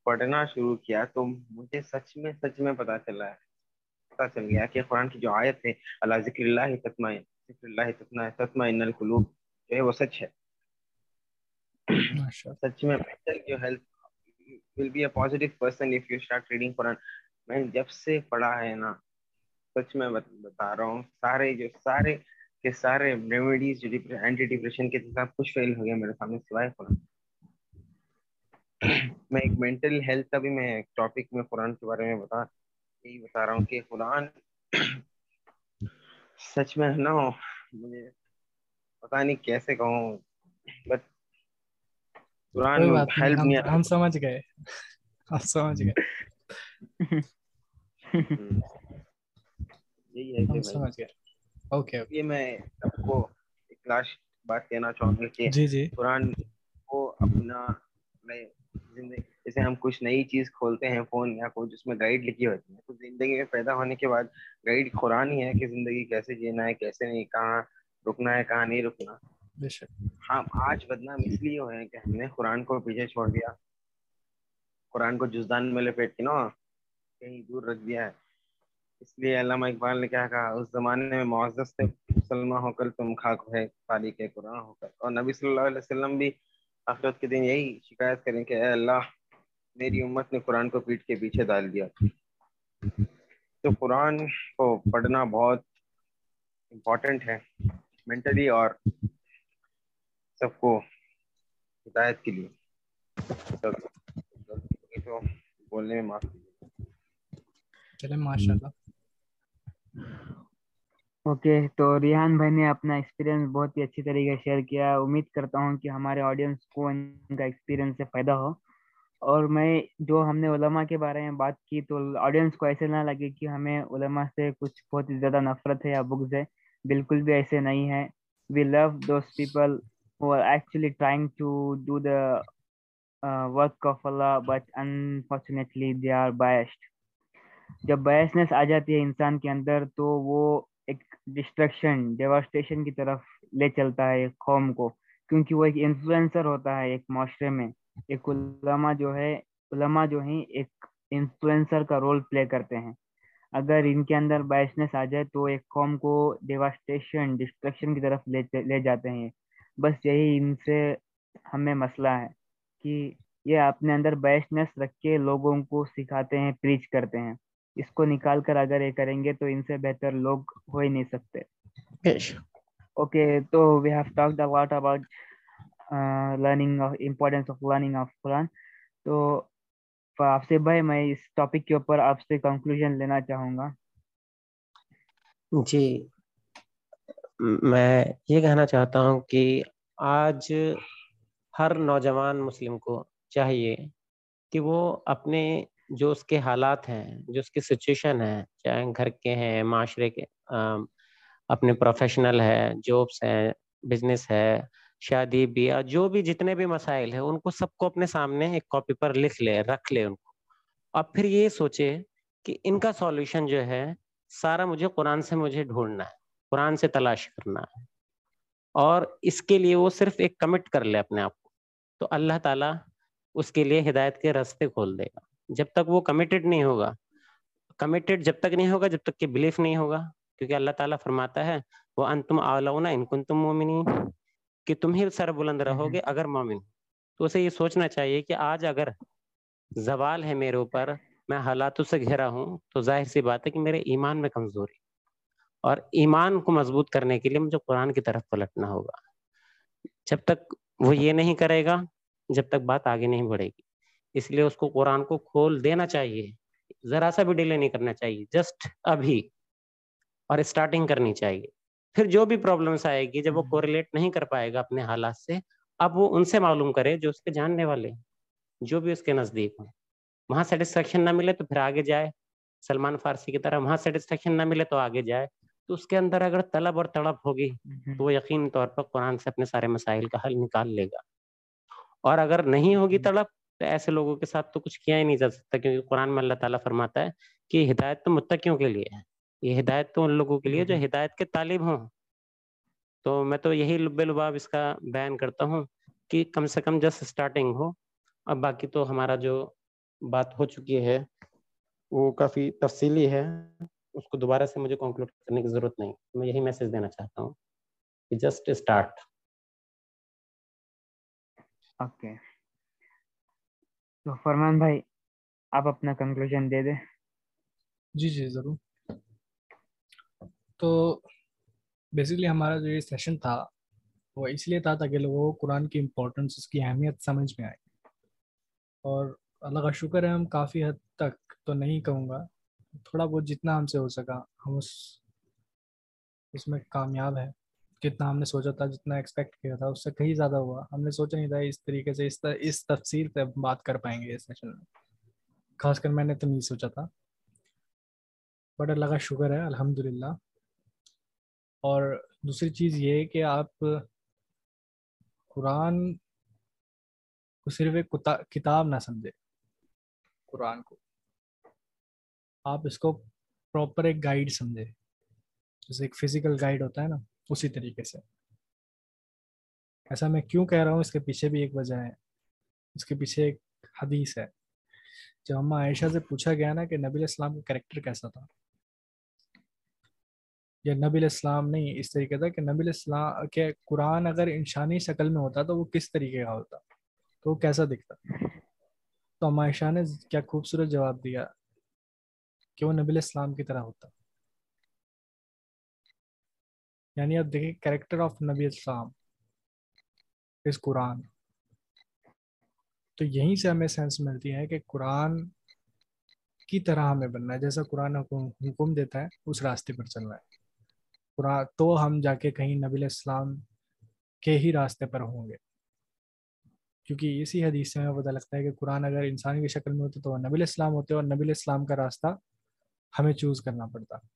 پڑھنا شروع کیا تو مجھے سچ میں سچ میں پتا چلا ہے پتا چل گیا کہ قرآن کی جو آیت ہے اللہ ذکر اللہ تتمع ذکر اللہ تتمع تتمع ان القلوب جو ہے وہ سچ ہے۔ سچ میں mental جو health will be a positive person if you start reading Quran. میں جب سے پڑھا ہے نا سچ میں بت- بتا رہا ہوں سارے جو سارے کے سارے ریمیڈیز جو اینٹی ڈپریشن کے سب کچھ فیل ہو گیا میرے سامنے سوائے قرآن۔ میں ایک مینٹل ہیلتھ کا بھی میں ایک ٹاپک میں قرآن کے بارے میں بتا یہی بتا رہا ہوں کہ قرآن سچ میں نا مجھے پتا نہیں کیسے کہوں بٹ قرآن ہیلپ نہیں ہم سمجھ گئے۔ ہم سمجھ گئے۔ یہی ہے کہ سمجھ گئے۔ اوکے یہ میں سب کو ایک لاسٹ بات کہنا چاہوں گا کہ جی جی۔ قرآن کو اپنا میں زندگی جیسے ہم کچھ نئی چیز کھولتے ہیں فون یا کوئی جس میں گائیڈ لکھی ہوتی ہے تو زندگی میں پیدا ہونے کے بعد گائیڈ قرآن ہی ہے کہ زندگی کیسے جینا ہے کیسے نہیں کہاں رکنا ہے کہاں نہیں رکنا۔ ہم آج بدنام اس لیے ہوئے ہیں کہ ہم نے قرآن کو پیچھے چھوڑ دیا۔ قرآن کو جزدان میں لپیٹ کے نا کہیں دور رکھ دیا ہے۔ اس لیے علامہ اقبال نے کیا کہا اس زمانے میں معزز سے مسلمان ہو کر تم خاک ہے تاریخ قرآن ہو کر۔ اور نبی صلی اللہ علیہ وسلم بھی آخرت کے دن یہی شکایت کریں کہ اے اللہ، میری امت نے قرآن کو پیٹ کے پیچھے ڈال دیا۔ تو قرآن کو پڑھنا بہت امپورٹنٹ ہے مینٹلی اور سب کو ہدایت کے لیے۔ تو بولنے میں معاف کیجیے۔ چلے ماشاء اللہ اوکے تو ریحان بھائی نے اپنا ایکسپیرینس بہت ہی اچھی طریقے سے شیئر کیا۔ امید کرتا ہوں کہ ہمارے آڈینس کو ان کا ایکسپیرینس سے فائدہ ہو۔ اور میں جو ہم نے علماء کے بارے میں بات کی تو آڈینس کو ایسے نہ لگے کہ ہمیں علماء سے کچھ بہت زیادہ نفرت ہے یا بغض ہے۔ بالکل بھی ایسے نہیں ہے۔ We love those people who are actually trying to do the uh, work of Allah but unfortunately they are biased. جب بائسنس آ جاتی ہے انسان کے اندر تو وہ ایک ڈسٹرکشن ڈیواسٹیشن کی طرف لے چلتا ہے ایک قوم کو۔ کیونکہ وہ ایک انفلوئنسر ہوتا ہے، ایک معاشرے میں۔ ایک علماء جو ہے، علماء جو ہیں، ایک انفلوئنسر کا رول پلے کرتے ہیں۔ اگر ان کے اندر بائسنس آ جائے تو ایک قوم کو ڈیواسٹیشن ڈسٹرکشن کی طرف لے لے جاتے ہیں۔ بس یہی ان سے ہمیں مسئلہ ہے کہ یہ اپنے اندر بیشنس رکھ کے لوگوں کو سکھاتے ہیں پریچ کرتے ہیں۔ اس کو نکال کر اگر یہ کریں گے تو ان سے بہتر لوگ ہو ہی نہیں سکتے۔ اوکے تو we have talked about about learning importance of learning of Quran تو آپ سے بھائی میں اس ٹاپک کے اوپر آپ سے کنکلوژن لینا چاہوں گا۔ جی۔ میں یہ کہنا چاہتا ہوں کہ آج ہر نوجوان مسلم کو چاہیے کہ وہ اپنے جو اس کے حالات ہیں، جو اس کی سچویشن ہے چاہے گھر کے ہیں، معاشرے کے اپنے پروفیشنل ہے جابس ہیں بزنس ہے، شادی، بیاہ، جو بھی جتنے بھی مسائل ہیں، ان کو سب کو اپنے سامنے ایک کاپی پر لکھ لے، رکھ لے ان کو۔ اور پھر یہ سوچے کہ ان کا سولوشن جو ہے، سارا مجھے قرآن سے مجھے ڈھونڈنا ہے، قرآن سے تلاش کرنا ہے۔ اور اس کے لیے وہ صرف ایک کمٹ کر لے اپنے آپ کو۔ تو اللہ تعالیٰ اس کے لیے ہدایت کے راستے کھول دے گا۔ جب تک وہ کمیٹیڈ نہیں ہوگا کمیٹیڈ جب تک نہیں ہوگا جب تک کہ بلیف نہیں ہوگا کیونکہ اللہ تعالیٰ فرماتا ہے وہ ان تم آلونا ان کن تم مومنی کہ تم ہی سر بلند رہو گے اگر مومن۔ تو اسے یہ سوچنا چاہیے کہ آج اگر زوال ہے میرے اوپر میں حالاتوں سے گھرا ہوں تو ظاہر سی بات ہے کہ میرے ایمان میں کمزوری۔ اور ایمان کو مضبوط کرنے کے لیے مجھے قرآن کی طرف پلٹنا ہوگا۔ جب تک وہ یہ نہیں کرے گا جب تک بات آگے نہیں بڑھے گی۔ اس لیے اس کو قرآن کو کھول دینا چاہیے۔ ذرا سا بھی ڈیلے نہیں کرنا چاہیے جسٹ ابھی اور اسٹارٹنگ کرنی چاہیے۔ پھر جو بھی پرابلمس آئے گی جب وہ کوریلیٹ نہیں کر پائے گا اپنے حالات سے اب وہ ان سے معلوم کرے جو اس کے جاننے والے جو بھی اس کے نزدیک ہوں۔ وہاں سیٹسفیکشن نہ ملے تو پھر آگے جائے۔ سلمان فارسی کی طرح وہاں سیٹسفیکشن نہ ملے تو آگے جائے۔ تو اس کے اندر اگر طلب اور تڑپ ہوگی تو وہ یقین طور پر قرآن سے اپنے سارے مسائل کا حل نکال لے گا۔ اور اگر نہیں ہوگی تڑپ تو ایسے لوگوں کے ساتھ تو کچھ کیا ہی نہیں جا سکتا کیونکہ قرآن میں اللہ تعالیٰ فرماتا ہے کہ ہدایت تو متقیوں کے لیے ہے۔ یہ ہدایت تو ان لوگوں کے لیے جو ہدایت کے طالب ہوں۔ تو میں تو یہی لب لباب اس کا بیان کرتا ہوں کہ کم سے کم جسٹ اسٹارٹنگ ہو۔ اب باقی تو ہمارا جو بات ہو چکی ہے وہ کافی تفصیلی ہے۔ اس کو دوبارہ سے مجھے کنکلوڈ کرنے کی ضرورت نہیں۔ میں یہی میسج دینا چاہتا ہوں کہ جسٹ اسٹارٹ اوکے تو فرمان بھائی، آپ اپنا کنکلوژن دے دیں۔ جی جی ضرور۔ تو بیسکلی ہمارا جو یہ سیشن تھا، وہ اس لیے تھا تاکہ لوگوں کو قرآن کی امپورٹنس اس کی اہمیت سمجھ میں آئے۔ اور اللہ کا شکر ہے، ہم کافی حد تک تو نہیں کہوں گا، تھوڑا بہت جتنا ہم سے ہو سکا، ہم اس اس میں کامیاب ہے جتنا ہم نے سوچا تھا، جتنا ایکسپیکٹ کیا تھا، اس سے کہیں زیادہ ہوا۔ ہم نے سوچا نہیں تھا اس طریقے سے، اس اس تفصیل پہ بات کر پائیں گے اس سیشن میں۔ خاص کر میں نے تو نہیں سوچا تھا۔ بٹ اللہ کا شکر ہے الحمد للہ اور دوسری چیز یہ کہ آپ قرآن کو صرف ایک کتاب نہ سمجھے۔ قرآن کو۔ آپ اس کو پراپر ایک گائیڈ سمجھے۔ جیسے ایک فزیکل گائیڈ ہوتا ہے نا۔ اسی طریقے سے۔ ایسا میں کیوں کہہ رہا ہوں؟ اس کے پیچھے بھی ایک وجہ ہے۔ اس کے پیچھے ایک حدیث ہے۔ جب ہم عائشہ سے پوچھا گیا نا کہ نبی السلام کا کریکٹر کیسا تھا؟ یا نبی الاسلام نہیں، اس طریقے تھا کہ نبی الاسلام کہ قرآن اگر انسانی شکل میں ہوتا تو وہ کس طریقے کا ہوتا؟ تو وہ کیسا دکھتا؟ تو ہم عائشہ نے کیا خوبصورت جواب دیا کہ وہ نبی الاسلام کی طرح ہوتا۔ یعنی اب دیکھیں کریکٹر آف نبی السلام اس قرآن تو یہیں سے ہمیں سینس ملتی ہے کہ قرآن کی طرح ہمیں بننا ہے، جیسا قرآن حکم حکم دیتا ہے، اس راستے پر چلنا ہے۔ قرآن تو ہم جا کے کہیں نبی السلام کے ہی راستے پر ہوں گے۔ کیونکہ اسی حدیث سے ہمیں پتہ لگتا ہے کہ قرآن اگر انسان کی شکل میں ہوتے تو وہ نبی الاسلام ہوتے اور نبی الاسلام کا راستہ ہمیں چوز کرنا پڑتا۔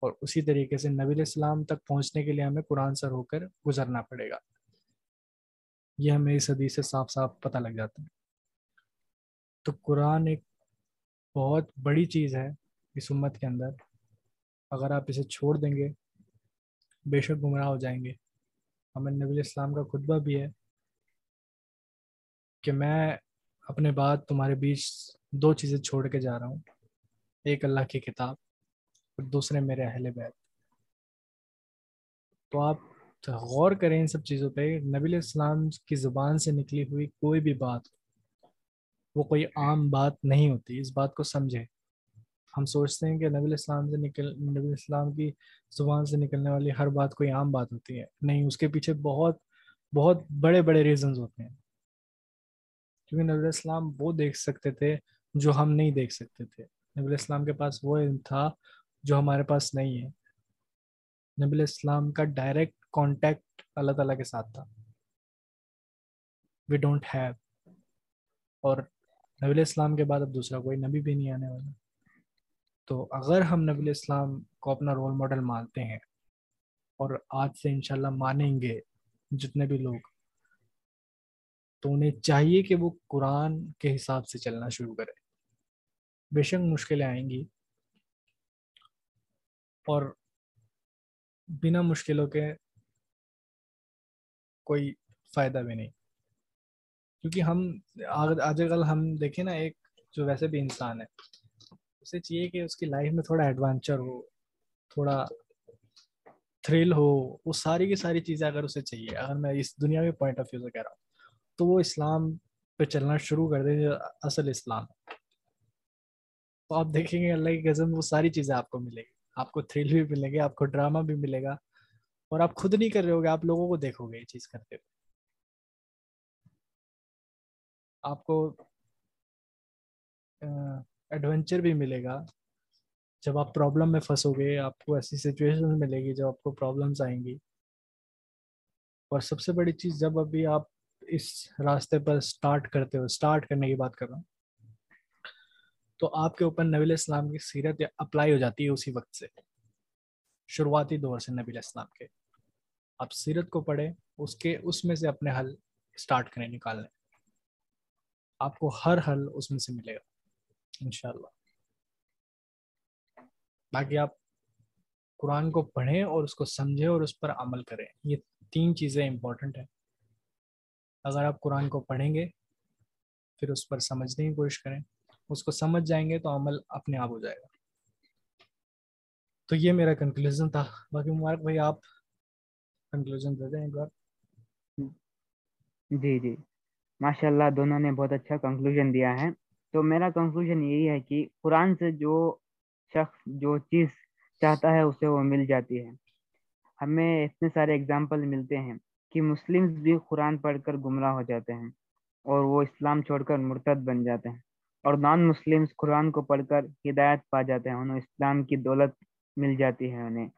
اور اسی طریقے سے نبی الاسلام تک پہنچنے کے لیے ہمیں قرآن سے ہو کر گزرنا پڑے گا۔ یہ ہمیں اس حدیث سے صاف صاف پتہ لگ جاتا ہے۔ تو قرآن ایک بہت بڑی چیز ہے اس امت کے اندر۔ اگر آپ اسے چھوڑ دیں گے، بے شک گمراہ ہو جائیں گے۔ ہمیں نبی الاسلام کا خطبہ بھی ہے کہ میں اپنے بعد تمہارے بیچ دو چیزیں چھوڑ کے جا رہا ہوں۔ ایک اللہ کی کتاب اور دوسرے میرے اہل بیت۔ تو آپ غور کریں ان سب چیزوں پہ، نبی الاسلام کی زبان سے نکلی ہوئی کوئی بھی بات، وہ کوئی عام بات نہیں ہوتی۔ اس بات کو سمجھے ہم سوچتے ہیں کہ نبی الاسلام سے نکل، نبی الاسلام کی زبان سے نکلنے والی ہر بات کوئی عام بات ہوتی ہے۔ نہیں، اس کے پیچھے بہت بہت بڑے بڑے ریزنز ہوتے ہیں۔ کیونکہ نبی الاسلام وہ دیکھ سکتے تھے جو ہم نہیں دیکھ سکتے تھے۔ نبی الاسلام کے پاس وہ علم تھا جو ہمارے پاس نہیں ہے۔ نبی الاسلام کا ڈائریکٹ کانٹیکٹ اللہ تعالیٰ کے ساتھ تھا۔ وی ڈونٹ ہیو اور نبی اسلام کے بعد اب دوسرا کوئی نبی بھی نہیں آنے والا۔ تو اگر ہم نبی اسلام کو اپنا رول ماڈل مانتے ہیں اور آج سے انشاءاللہ مانیں گے جتنے بھی لوگ، تو انہیں چاہیے کہ وہ قرآن کے حساب سے چلنا شروع کرے۔ بے شک مشکلیں آئیں گی۔ اور بنا مشکلوں کے کوئی فائدہ بھی نہیں۔ کیونکہ ہم آج کل ہم دیکھیں نا، ایک جو ویسے بھی انسان ہے، اسے چاہیے کہ اس کی لائف میں تھوڑا ایڈوینچر ہو، تھوڑا تھرل ہو، وہ ساری کی ساری چیزیں اگر اسے چاہیے، اگر میں اس دنیا کے پوائنٹ آف ویو سے کہہ رہا ہوں، تو وہ اسلام پہ چلنا شروع کر دیں جو اصل اسلام۔ ہے تو آپ دیکھیں گے، اللہ کی قسم وہ ساری چیزیں آپ کو ملے گی۔ آپ کو تھرل بھی ملے گی، آپ کو ڈرامہ بھی ملے گا، اور آپ خود نہیں کر رہے ہو گے آپ لوگوں کو دیکھو گے یہ چیز کرتے ہوئے۔ آپ کو ایڈونچر بھی ملے گا۔ جب آپ پرابلم میں پھنسو گے، آپ کو ایسی سچویشن ملے گی، جب آپ کو پرابلمس آئیں گی۔ اور سب سے بڑی چیز، جب ابھی آپ اس راستے پر اسٹارٹ کرتے ہو اسٹارٹ کرنے کی بات کر رہا ہوں تو آپ کے اوپر نبی اسلام کی سیرت اپلائی ہو جاتی ہے اسی وقت سے۔ شروعاتی دور سے نبی اسلام کے۔ آپ سیرت کو پڑھیں، اس کے، اس میں سے اپنے حل اسٹارٹ کریں نکالنے آپ کو ہر حل اس میں سے ملے گا، انشاءاللہ۔ باقی آپ قرآن کو پڑھیں اور اس کو سمجھیں اور اس پر عمل کریں۔ یہ تین چیزیں امپورٹنٹ ہیں۔ اگر آپ قرآن کو پڑھیں گے، پھر اس پر سمجھنے کی کوشش کریں۔ اس کو سمجھ جائیں گے تو عمل اپنے آپ ہو جائے گا۔ تو یہ میرا کنکلوژن تھا۔ باقی مبارک بھائی، آپ کنکلوژن دے دیں ایک بار۔ جی جی۔ ماشاء اللہ دونوں نے بہت اچھا کنکلوژن دیا ہے۔ تو میرا کنکلوژن یہی ہے کہ قرآن سے جو شخص جو چیز چاہتا ہے، اسے وہ مل جاتی ہے۔ ہمیں اتنے سارے اگزامپل ملتے ہیں کہ مسلم بھی قرآن پڑھ کر گمراہ ہو جاتے ہیں اور وہ اسلام چھوڑ کر مرتد بن جاتے ہیں۔ اور نان مسلم قرآن کو پڑھ کر ہدایت پا جاتے ہیں انہیں اسلام کی دولت مل جاتی ہے انہیں۔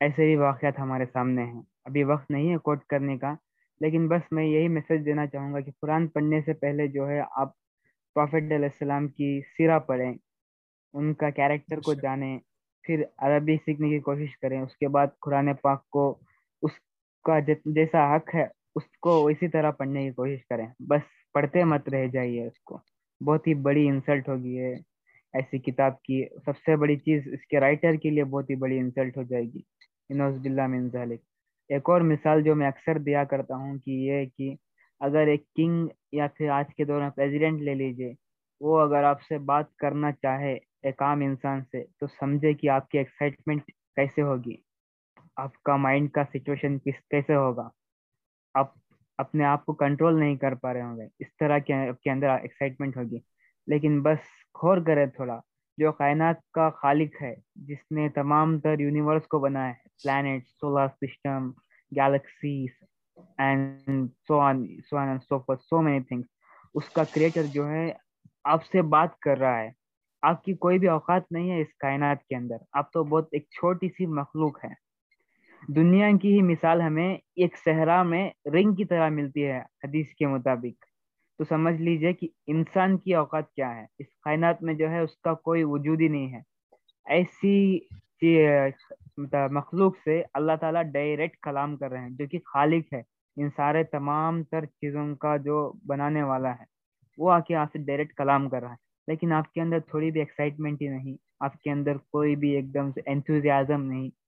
ایسے ہی واقعات ہمارے سامنے ہیں۔ ابھی وقت نہیں ہے کوٹ کرنے کا لیکن بس میں یہی میسج دینا چاہوں گا کہ قرآن پڑھنے سے پہلے جو ہے آپ پروفیٹ علیہ السلام کی سیرہ پڑھیں ان کا کیریکٹر کو جانیں پھر عربی سیکھنے کی کوشش کریں اس کے بعد قرآن پاک کو اس کا جیسا حق ہے اس کو اسی طرح پڑھنے کی کوشش کریں۔ بس پڑھتے مت رہ جائیے اس کو۔ بہت ہی بڑی انسلٹ ہوگی ہے ایسی کتاب کی۔ سب سے بڑی چیز اس کے رائٹر کے لیے بہت ہی بڑی انسلٹ ہو جائے گی۔ من ذالک ایک اور مثال جو میں اکثر دیا کرتا ہوں کہ یہ کہ اگر ایک کنگ یا پھر آج کے دور میں پریزیڈنٹ لے لیجیے، وہ اگر آپ سے بات کرنا چاہے ایک عام انسان سے، تو سمجھے کہ آپ کی ایکسائٹمنٹ کیسے ہوگی؟ آپ کا مائنڈ کا سچویشن کس کیسے ہوگا؟ آپ اپنے آپ کو کنٹرول نہیں کر پا رہے ہوں گے۔ اس طرح کے اندر ایکسائٹمنٹ ہوگی۔ لیکن بس غور کرے تھوڑا۔ جو کائنات کا خالق ہے، جس نے تمام تر یونیورس کو بنایا ہے۔ Plant solar system galaxies and so on so on so for so many things اس کا کریٹر جو ہے، آپ سے بات کر رہا ہے۔ آپ کی کوئی بھی اوقات نہیں ہے اس کائنات کے اندر۔ آپ تو بہت ایک چھوٹی سی مخلوق ہے دنیا کی ہی مثال ہمیں ایک صحرا میں رنگ کی طرح ملتی ہے، حدیث کے مطابق۔ تو سمجھ لیجیے کہ انسان کی اوقات کیا ہے۔ اس کائنات میں جو ہے، اس کا کوئی وجود ہی نہیں ہے۔ ایسی مطلب مخلوق سے اللہ تعالیٰ ڈائریکٹ کلام کر رہے ہیں، جو کہ خالق ہے۔ ان سارے تمام تر چیزوں کا جو بنانے والا ہے، وہ آ کے آپ سے ڈائریکٹ کلام کر رہا ہے۔ لیکن آپ کے اندر تھوڑی بھی ایکسائٹمنٹ ہی نہیں، آپ کے اندر کوئی بھی ایک دم سے انتوزیازم نہیں۔